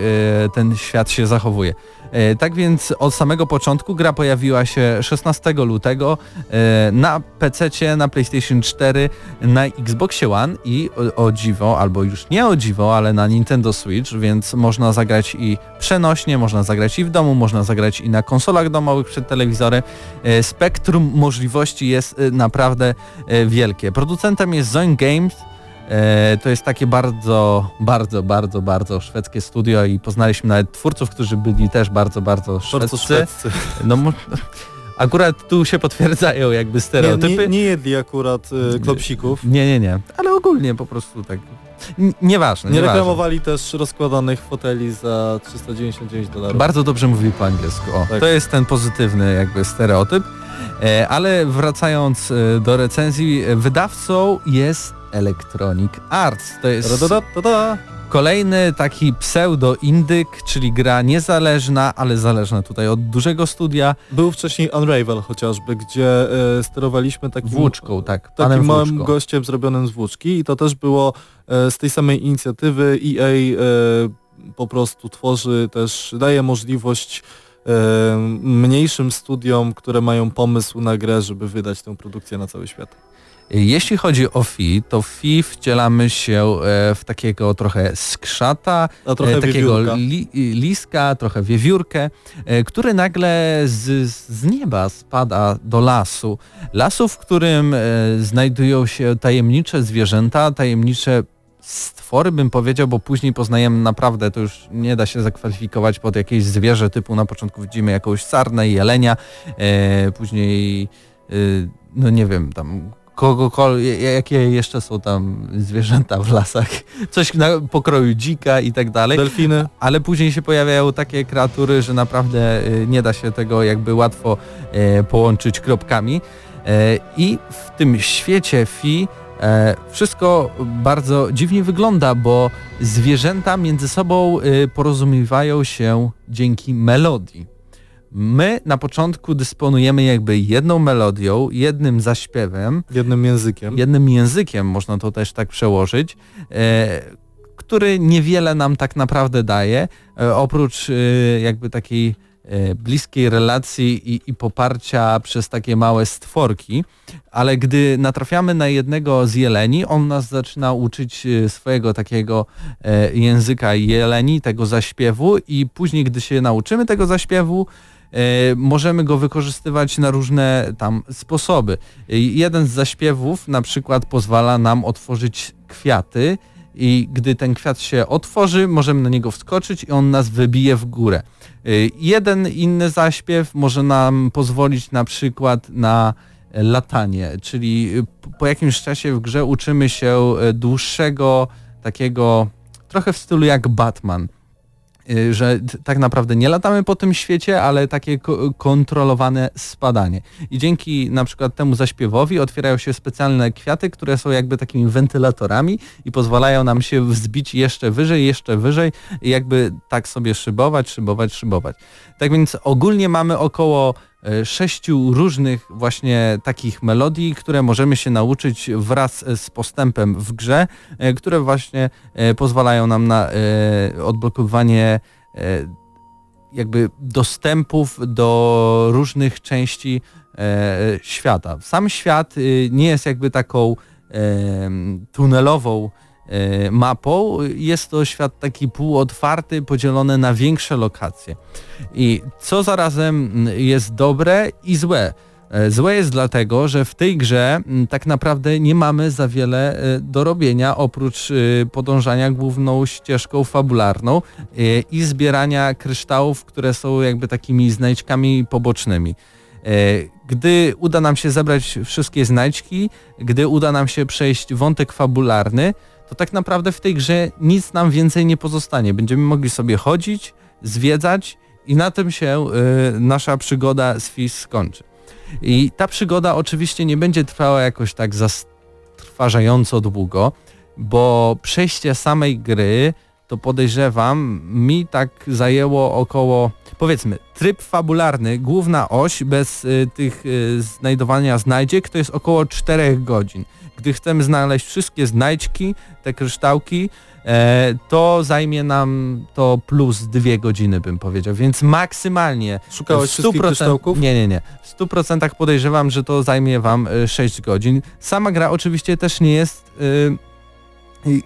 ten świat się zachowuje. E, Tak więc od samego początku gra pojawiła się 16 lutego e, na PC, na PlayStation 4, na Xboxie One i o, dziwo, albo już nie o dziwo, ale na Nintendo Switch, więc można zagrać i przenośnie, można zagrać i w domu, można zagrać i na konsolach domowych przed telewizorem. E, Spektrum możliwości jest naprawdę wielkie. Producentem jest Zoin Games, to jest takie bardzo, bardzo, bardzo, bardzo szwedzkie studio i poznaliśmy nawet twórców, którzy byli też bardzo, bardzo szwedzcy. Szwedzcy. No, akurat tu się potwierdzają jakby Nie, stereotypy. nie, nie jedli akurat y, klopsików. nie, nie, nie. Ale ogólnie po prostu tak. N- nieważne, Nie nieważne. reklamowali też rozkładanych foteli za 399 dolarów. Bardzo dobrze mówi po angielsku. O, Tak. To jest ten pozytywny jakby stereotyp. E, ale wracając e, do recenzji, e, wydawcą jest Electronic Arts. To jest. Kolejny taki pseudo-indyk, czyli gra niezależna, ale zależna tutaj od dużego studia, Był wcześniej Unravel chociażby, gdzie e, sterowaliśmy takim, włóczką, tak, takim małym włóczką. gościem zrobionym z włóczki i to też było e, z tej samej inicjatywy EA e, po prostu tworzy też, daje możliwość mniejszym studiom, które mają pomysł na grę, żeby wydać tę produkcję na cały świat. Jeśli chodzi o Fi, to Fi wcielamy się e, w takiego trochę skrzata, trochę e, takiego li, liska, trochę wiewiórkę, e, który nagle z, z nieba spada do lasu. Lasu, w którym znajdują się tajemnicze zwierzęta, tajemnicze stwory bym powiedział, bo później poznajemy naprawdę, to już nie da się zakwalifikować pod jakieś zwierzę typu na początku widzimy jakąś sarnę, jelenia, e, później e, no nie wiem, tam kogokolwiek, jakie jeszcze są tam zwierzęta w lasach, coś na pokroju dzika i tak dalej, Delfiny. ale później się pojawiają takie kreatury, że naprawdę y, nie da się tego jakby łatwo e, połączyć kropkami E, i w tym świecie Fi wszystko bardzo dziwnie wygląda, bo zwierzęta między sobą y, porozumiewają się dzięki melodii. My na początku dysponujemy jakby jedną melodią, jednym zaśpiewem, Jednym językiem. jednym językiem, można to też tak przełożyć, e, który niewiele nam tak naprawdę daje, e, oprócz e, jakby takiej e, bliskiej relacji i, i poparcia przez takie małe stworki, ale gdy natrafiamy na jednego z jeleni, on nas zaczyna uczyć e, swojego takiego e, języka jeleni, tego zaśpiewu i później, gdy się nauczymy tego zaśpiewu, możemy go wykorzystywać na różne tam sposoby. E, Jeden z zaśpiewów na przykład pozwala nam otworzyć kwiaty i gdy ten kwiat się otworzy, możemy na niego wskoczyć i on nas wybije w górę. Y, Jeden inny zaśpiew może nam pozwolić na przykład na e, latanie, czyli po jakimś czasie w grze uczymy się e, dłuższego takiego trochę w stylu jak Batman. Y, Że tak naprawdę nie latamy po tym świecie, ale takie ko- kontrolowane spadanie. I dzięki na przykład temu zaśpiewowi otwierają się specjalne kwiaty, które są jakby takimi wentylatorami i pozwalają nam się wzbić jeszcze wyżej, jeszcze wyżej i jakby tak sobie szybować, szybować, szybować. Tak więc ogólnie mamy około sześciu różnych właśnie takich melodii, które możemy się nauczyć wraz e, z postępem w grze, e, które właśnie e, pozwalają nam na e, odblokowanie e, jakby dostępów do różnych części e, świata. Sam świat nie jest jakby taką tunelową e, mapą, jest to świat taki półotwarty, podzielony na większe lokacje. I co zarazem mm, jest dobre i złe, E, Złe jest dlatego, że w tej grze m, tak naprawdę nie mamy za wiele e, do robienia oprócz e, podążania główną ścieżką fabularną e, i zbierania kryształów, które są jakby takimi znajdźkami pobocznymi. E, Gdy uda nam się zebrać wszystkie znajdźki, gdy uda nam się przejść wątek fabularny, to tak naprawdę w tej grze nic nam więcej nie pozostanie. Będziemy mogli sobie chodzić, zwiedzać i na tym się y, nasza przygoda z Fizz skończy. I ta przygoda oczywiście nie będzie trwała jakoś tak zastrważająco długo, bo przejście samej gry to podejrzewam mi tak zajęło około, powiedzmy, tryb fabularny, główna oś bez y, tych y, znajdowania znajdziek to jest około 4 godzin. Gdy chcemy znaleźć wszystkie znajdźki, te kryształki, e, to zajmie nam to plus dwie godziny bym powiedział, więc maksymalnie Szukałeś w wszystkich 100% kryształków? Nie, nie, nie. W 100% podejrzewam, że to zajmie wam y, 6 godzin. Sama gra oczywiście też nie jest y,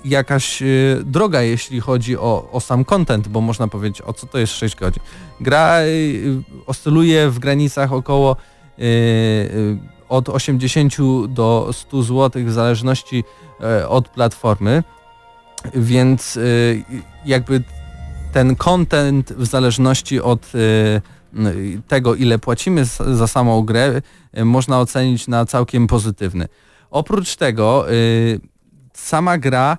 jakaś y, droga, jeśli chodzi o, o sam content, bo można powiedzieć, o co to jest 6 godzin. Gra y, oscyluje w granicach około y, od 80 do 100 zł w zależności y, od platformy, więc y, jakby ten content w zależności od y, tego, ile płacimy za samą grę, można ocenić na całkiem pozytywny. Oprócz tego sama gra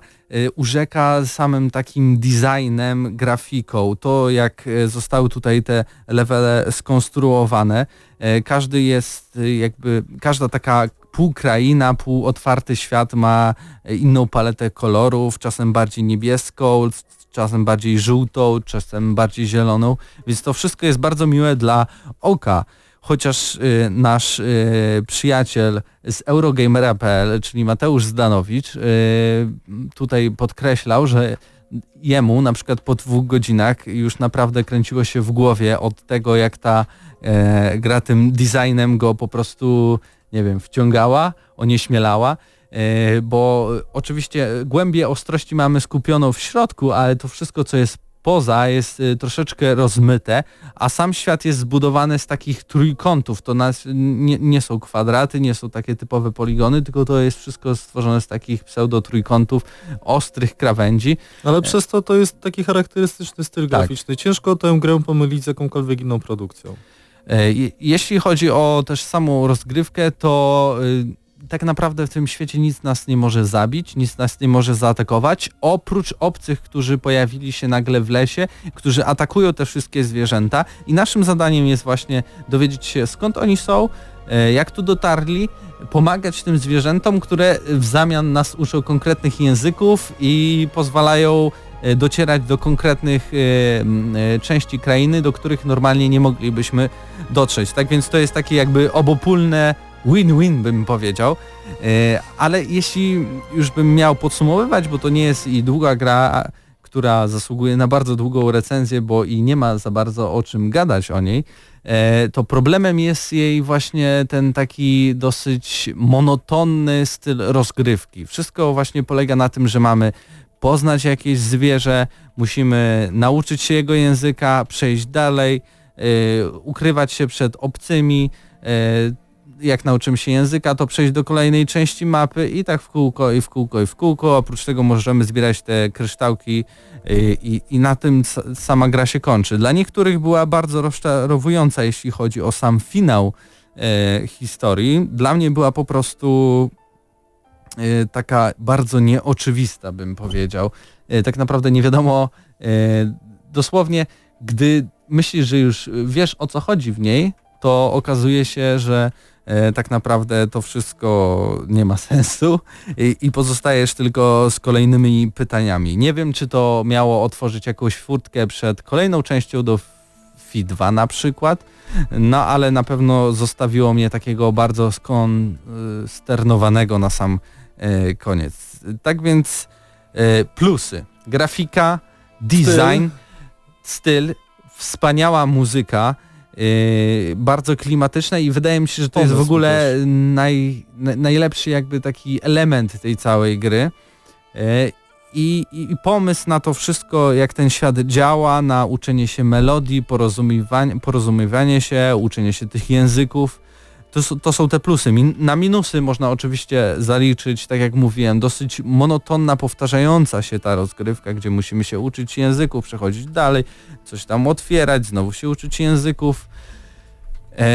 urzeka samym takim designem, grafiką, to jak y, zostały tutaj te levele skonstruowane. Y, Każdy jest y, jakby, każda taka półkraina, półotwarty świat ma y, inną paletę kolorów, czasem bardziej niebieską, czasem bardziej żółtą, czasem bardziej zieloną, więc to wszystko jest bardzo miłe dla oka. Chociaż y, nasz y, przyjaciel z Eurogamera.pl, czyli Mateusz Zdanowicz, y, tutaj podkreślał, że jemu na przykład po dwóch godzinach już naprawdę kręciło się w głowie od tego, jak ta e, gra tym designem go po prostu, nie wiem, wciągała, onieśmielała. E, bo oczywiście głębię ostrości mamy skupioną w środku, ale to wszystko, co jest poza, jest y, troszeczkę rozmyte, a sam świat jest zbudowany z takich trójkątów. To nas, nie, nie są kwadraty, nie są takie typowe poligony, tylko to jest wszystko stworzone z takich pseudo-trójkątów, ostrych krawędzi. Ale przez to to jest taki charakterystyczny styl Tak. graficzny. Ciężko tę grę pomylić z jakąkolwiek inną produkcją. E, je- Jeśli chodzi o też samą rozgrywkę, to y, tak naprawdę w tym świecie nic nas nie może zabić, nic nas nie może zaatakować, oprócz obcych, którzy pojawili się nagle w lesie, którzy atakują te wszystkie zwierzęta i naszym zadaniem jest właśnie dowiedzieć się skąd oni są, e, jak tu dotarli, pomagać tym zwierzętom, które w zamian nas uczą konkretnych języków i pozwalają e, docierać do konkretnych e, części krainy, do których normalnie nie moglibyśmy dotrzeć. Tak więc to jest takie jakby obopólne win-win bym powiedział. E, Ale jeśli już bym miał podsumowywać, bo to nie jest i długa gra, która zasługuje na bardzo długą recenzję, bo i nie ma za bardzo o czym gadać o niej, e, to problemem jest jej właśnie ten taki dosyć monotonny styl rozgrywki. Wszystko właśnie polega na tym, że mamy poznać jakieś zwierzę, musimy nauczyć się jego języka, przejść dalej, e, ukrywać się przed obcymi, jak nauczymy się języka, to przejść do kolejnej części mapy i tak w kółko, i w kółko, i w kółko. Oprócz tego możemy zbierać te kryształki y, i, i na tym sa- sama gra się kończy. Dla niektórych była bardzo rozczarowująca, jeśli chodzi o sam finał e, historii. Dla mnie była po prostu e, taka bardzo nieoczywista, bym powiedział. E, tak naprawdę nie wiadomo, e, dosłownie, gdy myślisz, że już wiesz o co chodzi w niej, to okazuje się, że tak naprawdę to wszystko nie ma sensu i, i pozostajesz tylko z kolejnymi pytaniami. Nie wiem, czy to miało otworzyć jakąś furtkę przed kolejną częścią do FI 2 na przykład, no ale na pewno zostawiło mnie takiego bardzo skonsternowanego na sam e, koniec. Tak więc e, plusy. Grafika, design, styl, wspaniała muzyka, yy, bardzo klimatyczna i wydaje mi się, że to jest w Pomysł ogóle naj, na, najlepszy jakby taki element tej całej gry. Yy, i, i, I pomysł na to wszystko, jak ten świat działa, na uczenie się melodii, porozumiewanie, porozumiewanie się, uczenie się tych języków, to, to są te plusy. Min na minusy można oczywiście zaliczyć, tak jak mówiłem, dosyć monotonna, powtarzająca się ta rozgrywka, gdzie musimy się uczyć języków, przechodzić dalej, coś tam otwierać, znowu się uczyć języków. E,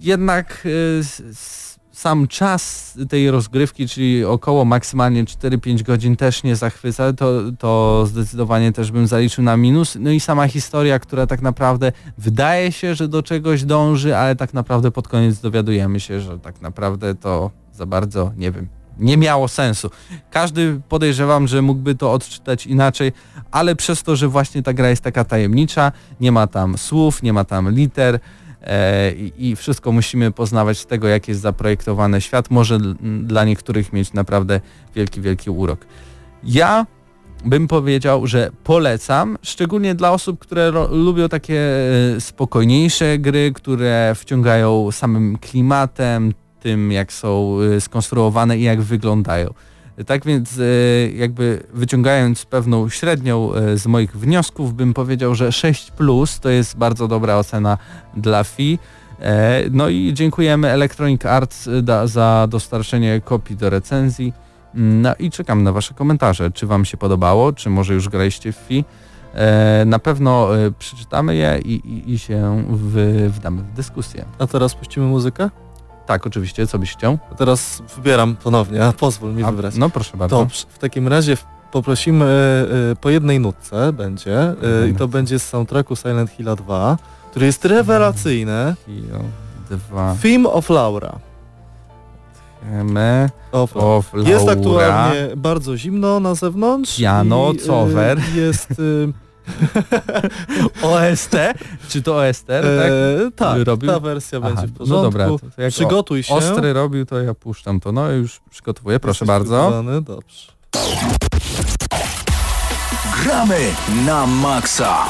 jednak e, sam czas tej rozgrywki, czyli około maksymalnie 4-5 godzin też nie zachwyca, to, to zdecydowanie też bym zaliczył na minus. No i sama historia, która tak naprawdę wydaje się, że do czegoś dąży, ale tak naprawdę pod koniec dowiadujemy się, że tak naprawdę to za bardzo, nie wiem, nie miało sensu. Każdy podejrzewam, że mógłby to odczytać inaczej, ale przez to, że właśnie ta gra jest taka tajemnicza, nie ma tam słów, nie ma tam liter, i i wszystko musimy poznawać z tego, jak jest zaprojektowany świat, może dla niektórych mieć naprawdę wielki, wielki urok. Ja bym powiedział, że polecam, szczególnie dla osób, które lubią takie e, spokojniejsze gry, które wciągają samym klimatem, tym jak są e, skonstruowane i jak wyglądają. Tak więc e, jakby wyciągając pewną średnią e, z moich wniosków bym powiedział, że 6 plus to jest bardzo dobra ocena dla FI. E, No i dziękujemy Electronic Arts za dostarczenie kopii do recenzji. Mm, No i czekam na Wasze komentarze. Czy Wam się podobało, czy może już graliście w FI? Na pewno przeczytamy je i, i, i się w, wdamy w dyskusję. A teraz puścimy muzykę? Tak, oczywiście, co byś chciał? Teraz wybieram ponownie, a pozwól mi A, wybrać. no proszę bardzo. Dobrze, w takim razie poprosimy y, po jednej nutce będzie y, i to będzie z soundtracku Silent Hill 2, który jest rewelacyjny. Theme of Laura. me, Of of Jest Laura. aktualnie bardzo zimno na zewnątrz. Y, cover. Jest... Y, OST? Czy to OST, tak? e, tak, robił? ta wersja Aha, będzie w no porządku. dobra, to, to jak Przygotuj się. Ostry robił, to ja puszczam to. No już przygotowuję, proszę Jesteś bardzo. Dobrze. Gramy na maksa.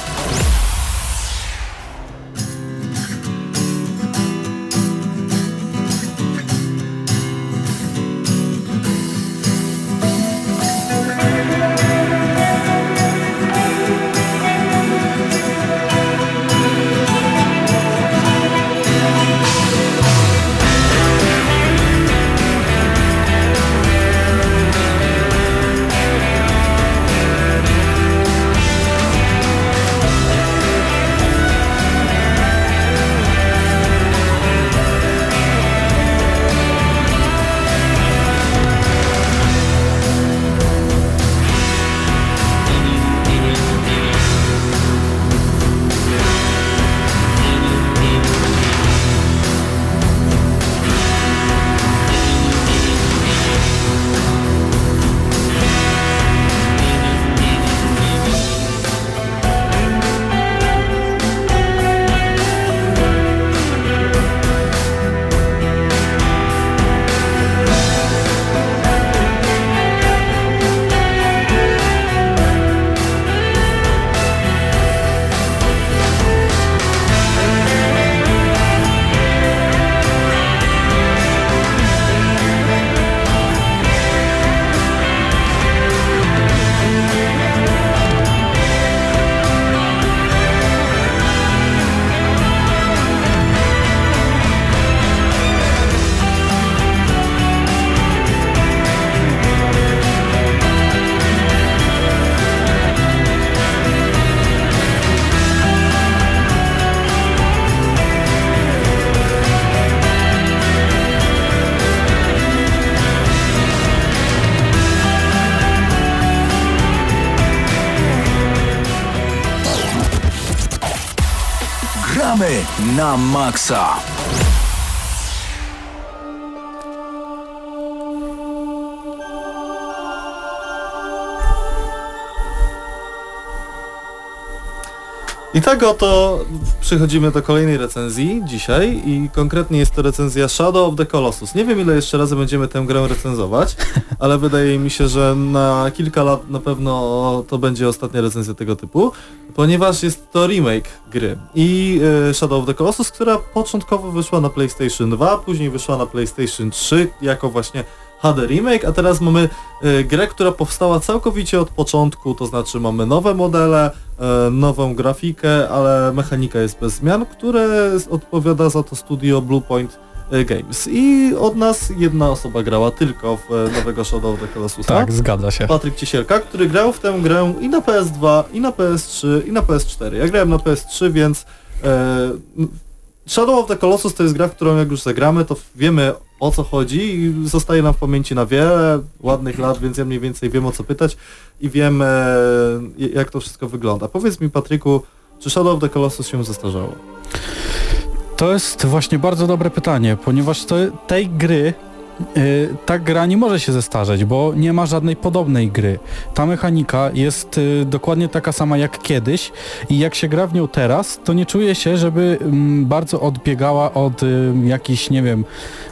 Na maksa. I tak oto przychodzimy do kolejnej recenzji dzisiaj i konkretnie jest to recenzja Shadow of the Colossus. Nie wiem ile jeszcze razy będziemy tę grę recenzować, ale wydaje mi się, że na kilka lat na pewno to będzie ostatnia recenzja tego typu, ponieważ jest to remake gry. I e, Shadow of the Colossus, która początkowo wyszła na PlayStation 2, później wyszła na PlayStation 3 jako właśnie HD Remake, a teraz mamy e, grę, która powstała całkowicie od początku, to znaczy mamy nowe modele, e, nową grafikę, ale mechanika jest bez zmian, które odpowiada za to studio Bluepoint Games. I od nas jedna osoba grała tylko w e, nowego Shadow of the Colossus. Tak, zgadza się. Patryk Ciesielka, który grał w tę grę i na PS2, i na PS3, i na PS4. Ja grałem na PS3, więc e, Shadow of the Colossus to jest gra, w którą jak już zagramy, to wiemy o co chodzi i zostaje nam w pamięci na wiele ładnych lat, więc ja mniej więcej wiem o co pytać i wiem e, jak to wszystko wygląda. Powiedz mi Patryku, czy Shadow of the Colossus się zestarzało? To jest właśnie bardzo dobre pytanie, ponieważ tej gry y, ta gra nie może się zestarzeć, bo nie ma żadnej podobnej gry. Ta mechanika jest y, dokładnie taka sama jak kiedyś i jak się gra w nią teraz, to nie czuję się, żeby mm, bardzo odbiegała od y, jakichś, nie wiem,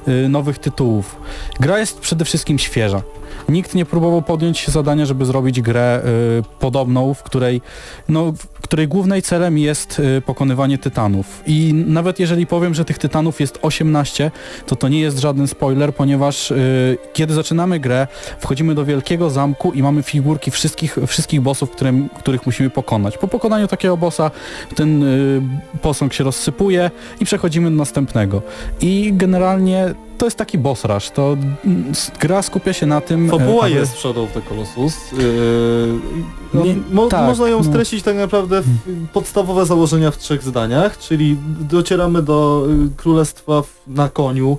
y, nowych tytułów. Gra jest przede wszystkim świeża. Nikt nie próbował podjąć się zadania, żeby zrobić grę y, podobną, w której, no, w której głównej celem jest y, pokonywanie tytanów. I nawet jeżeli powiem, że tych tytanów jest 18, to to nie jest żaden spoiler, ponieważ y, kiedy zaczynamy grę, wchodzimy do wielkiego zamku i mamy figurki wszystkich, wszystkich bossów, których musimy pokonać. Po pokonaniu takiego bossa ten y, posąg się rozsypuje i przechodzimy do następnego. I generalnie to jest taki boss rush. To mm, gra skupia się na tym... Fabuła e, aby- jest w Shadow of the Colossus. No, Nie- mo, tak, można ją no. streścić tak naprawdę w podstawowe założenia w trzech zdaniach, czyli docieramy do y, królestwa na koniu.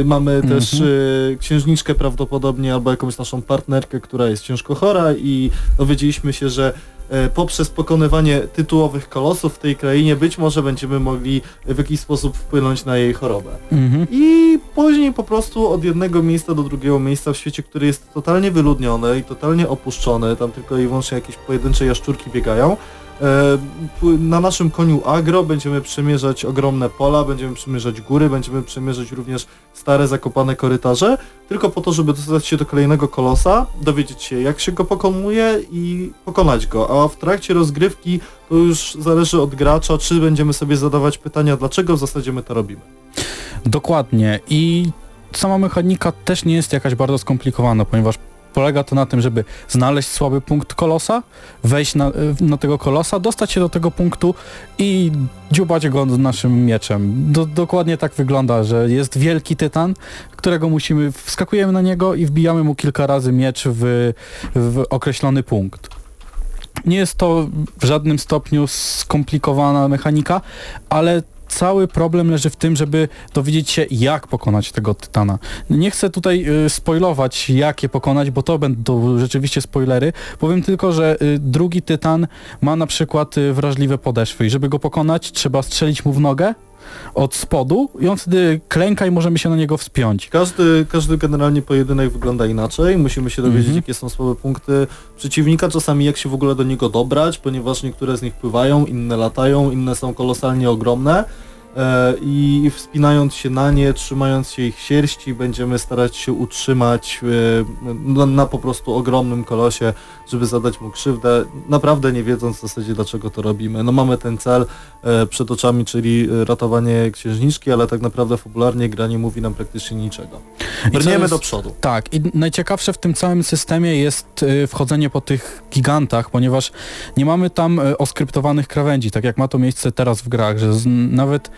Y, mamy też Mhm. y, księżniczkę prawdopodobnie albo jakąś naszą partnerkę, która jest ciężko chora i dowiedzieliśmy się, że poprzez pokonywanie tytułowych kolosów w tej krainie być może będziemy mogli w jakiś sposób wpłynąć na jej chorobę. Mhm. I później po prostu od jednego miejsca do drugiego miejsca w świecie, który jest totalnie wyludniony i totalnie opuszczony, tam tylko i wyłącznie jakieś pojedyncze jaszczurki biegają. E, Na naszym koniu agro będziemy przemierzać ogromne pola, będziemy przemierzać góry, będziemy przemierzać również stare zakopane korytarze, tylko po to, żeby dostać się do kolejnego kolosa, dowiedzieć się jak się go pokonuje i pokonać go. A w trakcie rozgrywki to już zależy od gracza, czy będziemy sobie zadawać pytania, dlaczego w zasadzie my to robimy. Dokładnie i sama mechanika też nie jest jakaś bardzo skomplikowana, ponieważ polega to na tym, żeby znaleźć słaby punkt kolosa, wejść na, na tego kolosa, dostać się do tego punktu i dziubać go naszym mieczem. Do, dokładnie tak wygląda, że jest wielki tytan, którego musimy, wskakujemy na niego i wbijamy mu kilka razy miecz w, w określony punkt. Nie jest to w żadnym stopniu skomplikowana mechanika, ale cały problem leży w tym, żeby dowiedzieć się, jak pokonać tego tytana. Nie chcę tutaj y, spoilować, jak je pokonać, bo to będą rzeczywiście spoilery. Powiem tylko, że y, drugi tytan ma na przykład y, wrażliwe podeszwy i żeby go pokonać, trzeba strzelić mu w nogę od spodu i on wtedy klęka i możemy się na niego wspiąć. Każdy, każdy generalnie pojedynek wygląda inaczej. Musimy się dowiedzieć, Mhm. jakie są słabe punkty przeciwnika, czasami jak się w ogóle do niego dobrać, ponieważ niektóre z nich pływają, inne latają, inne są kolosalnie ogromne. E, I wspinając się na nie, trzymając się ich sierści, będziemy starać się utrzymać e, na, na po prostu ogromnym kolosie, żeby zadać mu krzywdę, naprawdę nie wiedząc w zasadzie dlaczego to robimy. No mamy ten cel przed oczami, czyli e, ratowanie księżniczki, ale tak naprawdę fabularnie gra nie mówi nam praktycznie niczego. Brniemy jest- do przodu. Tak, i najciekawsze w tym całym systemie jest y, wchodzenie po tych gigantach, ponieważ nie mamy tam oskryptowanych krawędzi, tak jak ma to miejsce teraz w grach, że z, nawet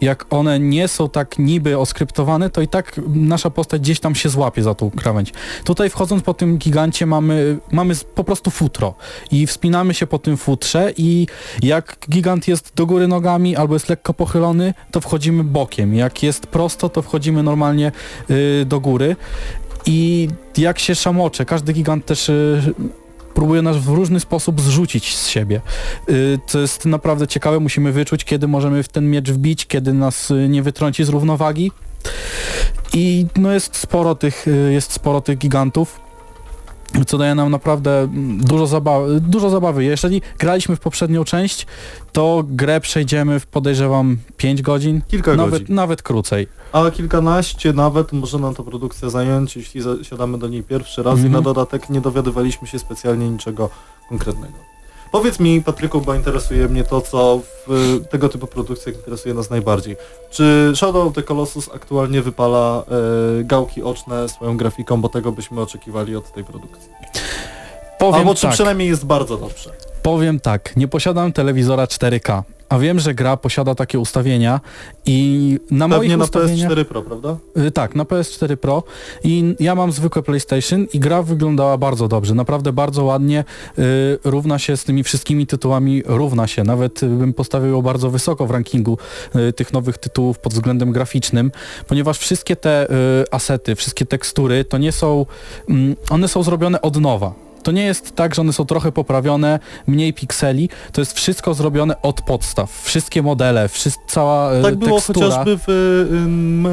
jak one nie są tak niby oskryptowane, to i tak nasza postać gdzieś tam się złapie za tą krawędź. Tutaj wchodząc po tym gigancie mamy, mamy po prostu futro i wspinamy się po tym futrze i jak gigant jest do góry nogami albo jest lekko pochylony, to wchodzimy bokiem. Jak jest prosto, to wchodzimy normalnie y, do góry i jak się szamocze, każdy gigant też y, próbuje nas w różny sposób zrzucić z siebie. Y, to jest naprawdę ciekawe, musimy wyczuć, kiedy możemy w ten miecz wbić, kiedy nas y, nie wytrąci z równowagi. I no jest sporo tych, y, jest sporo tych gigantów co daje nam naprawdę mm, dużo zabawy, dużo zabawy. Jeżeli graliśmy w poprzednią część, to grę przejdziemy w podejrzewam 5 godzin, Kilka nawet, godzin. nawet krócej. A kilkanaście nawet może nam ta produkcja zająć, jeśli siadamy do niej pierwszy raz i Mhm. na dodatek nie dowiadywaliśmy się specjalnie niczego konkretnego. Powiedz mi, Patryku, bo interesuje mnie to, co w tego typu produkcjach interesuje nas najbardziej. Czy Shadow of the Colossus aktualnie wypala e, gałki oczne swoją grafiką, bo tego byśmy oczekiwali od tej produkcji? Powiem Albo czy tak, przynajmniej jest bardzo dobrze? Powiem tak, nie posiadam telewizora 4K, a wiem, że gra posiada takie ustawienia i na moich Pewnie na ustawieniach... PS4 Pro, prawda? Y, Tak, na PS4 Pro i ja mam zwykłe PlayStation i gra wyglądała bardzo dobrze, naprawdę bardzo ładnie, y, równa się z tymi wszystkimi tytułami, równa się, nawet y, bym postawił ją bardzo wysoko w rankingu y, tych nowych tytułów pod względem graficznym, ponieważ wszystkie te y, asety, wszystkie tekstury to nie są, mm, one są zrobione od nowa. To nie jest tak, że one są trochę poprawione, mniej pikseli, to jest wszystko zrobione od podstaw. Wszystkie modele, wszys- cała y, Tak było tekstura. chociażby w ym,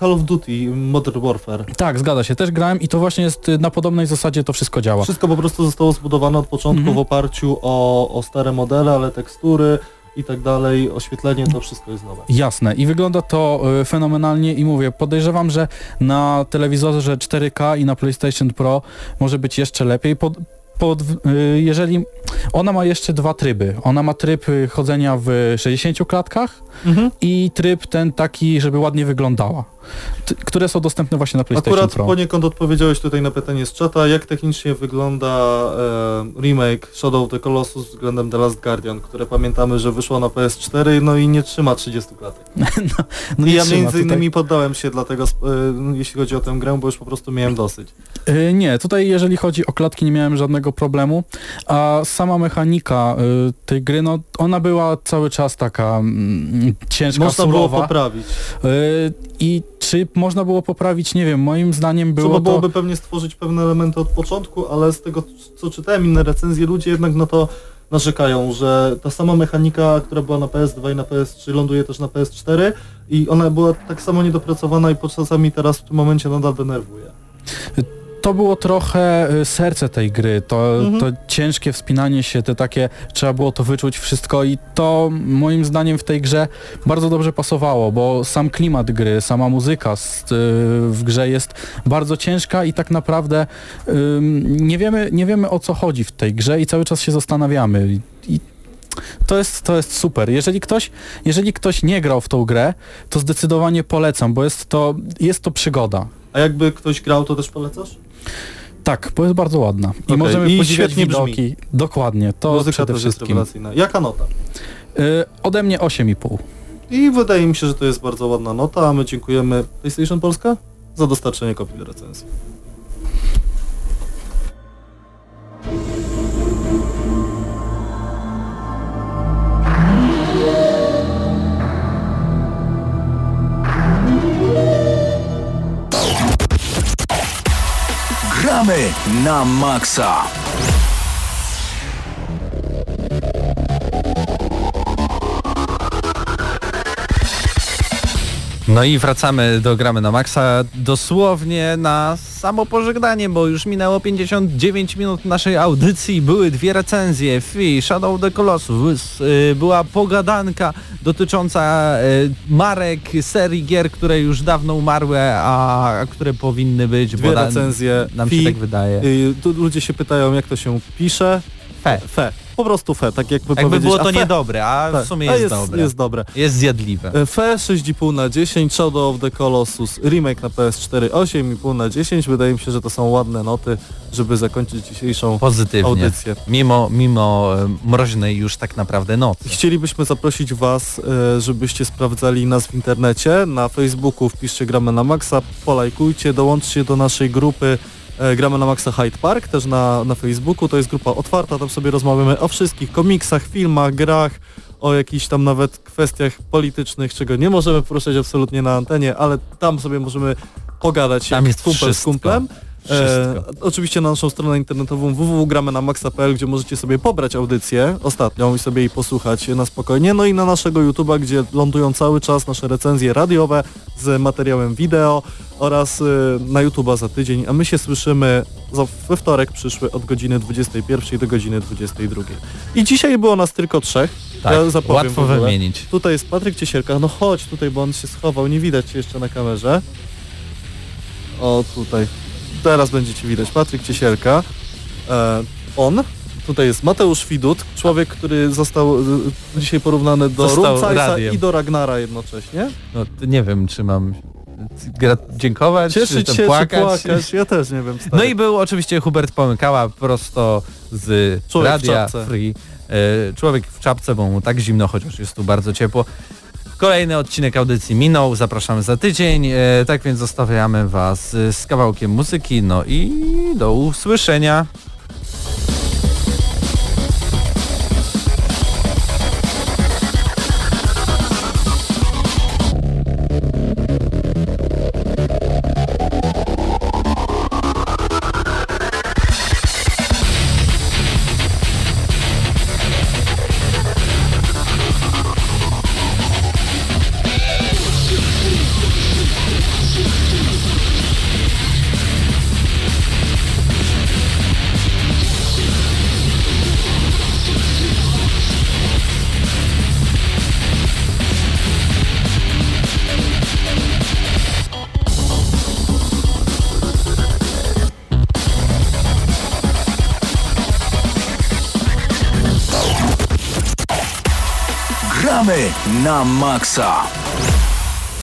Call of Duty Modern Warfare. Tak, zgadza się. Też grałem i to właśnie jest y, na podobnej zasadzie to wszystko działa. Wszystko po prostu zostało zbudowane od początku Mhm. w oparciu o, o stare modele, ale tekstury i tak dalej, oświetlenie, to wszystko jest nowe. Jasne i wygląda to y, fenomenalnie i mówię, podejrzewam, że na telewizorze 4K i na PlayStation Pro może być jeszcze lepiej. Pod, pod, y, jeżeli ona ma jeszcze dwa tryby. Ona ma tryb y, chodzenia w 60 klatkach i tryb ten taki, żeby ładnie wyglądała, które są dostępne właśnie na PlayStation Akurat Pro. poniekąd odpowiedziałeś tutaj na pytanie z czata, jak technicznie wygląda e, remake Shadow of the Colossus względem The Last Guardian, które pamiętamy, że wyszło na PS4, no i nie trzyma 30 klatek. No I nie ja trzyma między tutaj. innymi poddałem się dlatego, e, jeśli chodzi o tę grę, bo już po prostu miałem dosyć. Y, Nie, tutaj jeżeli chodzi o klatki nie miałem żadnego problemu, a sama mechanika y, tej gry, no ona była cały czas taka mm, ciężka, Można było surowa. poprawić. Y, I czy można było poprawić? Nie wiem, moim zdaniem było Trzeba to... byłoby pewnie stworzyć pewne elementy od początku, ale z tego co czytałem inne recenzje, ludzie jednak na to narzekają, że ta sama mechanika, która była na PS2 i na PS3 ląduje też na PS4 i ona była tak samo niedopracowana i czasami teraz w tym momencie nadal denerwuje. To było trochę y, serce tej gry, to, Mhm. to ciężkie wspinanie się, te takie, trzeba było to wyczuć wszystko i to moim zdaniem w tej grze bardzo dobrze pasowało, bo sam klimat gry, sama muzyka z, y, w grze jest bardzo ciężka i tak naprawdę nie, wiemy, nie wiemy o co chodzi w tej grze i cały czas się zastanawiamy. I, i to jest, to jest super. Jeżeli ktoś, jeżeli ktoś nie grał w tą grę, to zdecydowanie polecam, bo jest to, jest to przygoda. A jakby ktoś grał, to też polecasz? Tak, bo jest bardzo ładna. I Okej, możemy i podziwiać świetnie brzmi. widoki. Dokładnie, to Muzyka przede jest wszystkim. Jaka nota? Y, ode mnie 8,5. I wydaje mi się, że to jest bardzo ładna nota, a my dziękujemy PlayStation Polska za dostarczenie kopii do recenzji. Gramy na maksa. No i wracamy do Gramy na Maxa dosłownie na samo pożegnanie, bo już minęło 59 minut naszej audycji. Były dwie recenzje, Fi, Shadow of the Colossus, y, była pogadanka dotycząca y, marek, serii gier, które już dawno umarły, a, które powinny być, Dwie bo recenzje. nam się tak wydaje. tu ludzie się pytają, jak to się pisze. Fe. Fe. Po prostu fe, tak jakby Jakby powiedzieć. było a to fe, niedobre, a tak, w sumie a jest, jest dobre. Jest dobre. Jest zjadliwe. E, Fe 6,5 na 10, Shadow of the Colossus, remake na PS4 8,5 na 10. Wydaje mi się, że to są ładne noty, żeby zakończyć dzisiejszą Pozytywnie. audycję. Mimo, mimo e, mroźnej już tak naprawdę nocy. Chcielibyśmy zaprosić Was, e, żebyście sprawdzali nas w internecie. Na Facebooku wpiszcie Gramy na Maxa, polajkujcie, dołączcie do naszej grupy Gramy na Maxa Hyde Park, też na, na Facebooku. To jest grupa otwarta, tam sobie rozmawiamy o wszystkich komiksach, filmach, grach, o jakichś tam nawet kwestiach politycznych, czego nie możemy poruszać absolutnie na antenie, ale tam sobie możemy pogadać Tam jak jest kumpel z wszystko. kumplem. E, oczywiście na naszą stronę internetową www.gramy-na-maxa.pl, gdzie możecie sobie pobrać audycję ostatnią i sobie jej posłuchać na spokojnie. No i na naszego YouTube'a, gdzie lądują cały czas nasze recenzje radiowe z materiałem wideo oraz y, na YouTube'a za tydzień, a my się słyszymy we wtorek przyszły od godziny 21 do godziny 22. I dzisiaj było nas tylko trzech. Tak, ja zapowiem łatwo wymienić. Tutaj jest Patryk Ciesielka, no chodź tutaj, bo on się schował, nie widać jeszcze na kamerze. O, tutaj. Teraz będziecie widać. Patryk Ciesielka. E, on, Tutaj jest Mateusz Widut, człowiek, który został y, dzisiaj porównany do Rumcajsa i do Ragnara jednocześnie. No, nie wiem, czy mam dziękować, Cieszyć czy się, płakać. czy płakać, ja też nie wiem. Stary. No i był oczywiście Hubert Pomykała prosto z Człowiek w Radia czapce. Free. E, człowiek w czapce, bo mu tak zimno, chociaż jest tu bardzo ciepło. Kolejny odcinek audycji minął, zapraszamy za tydzień, e, tak więc zostawiamy Was z kawałkiem muzyki, no i do usłyszenia. Gramy na maksa.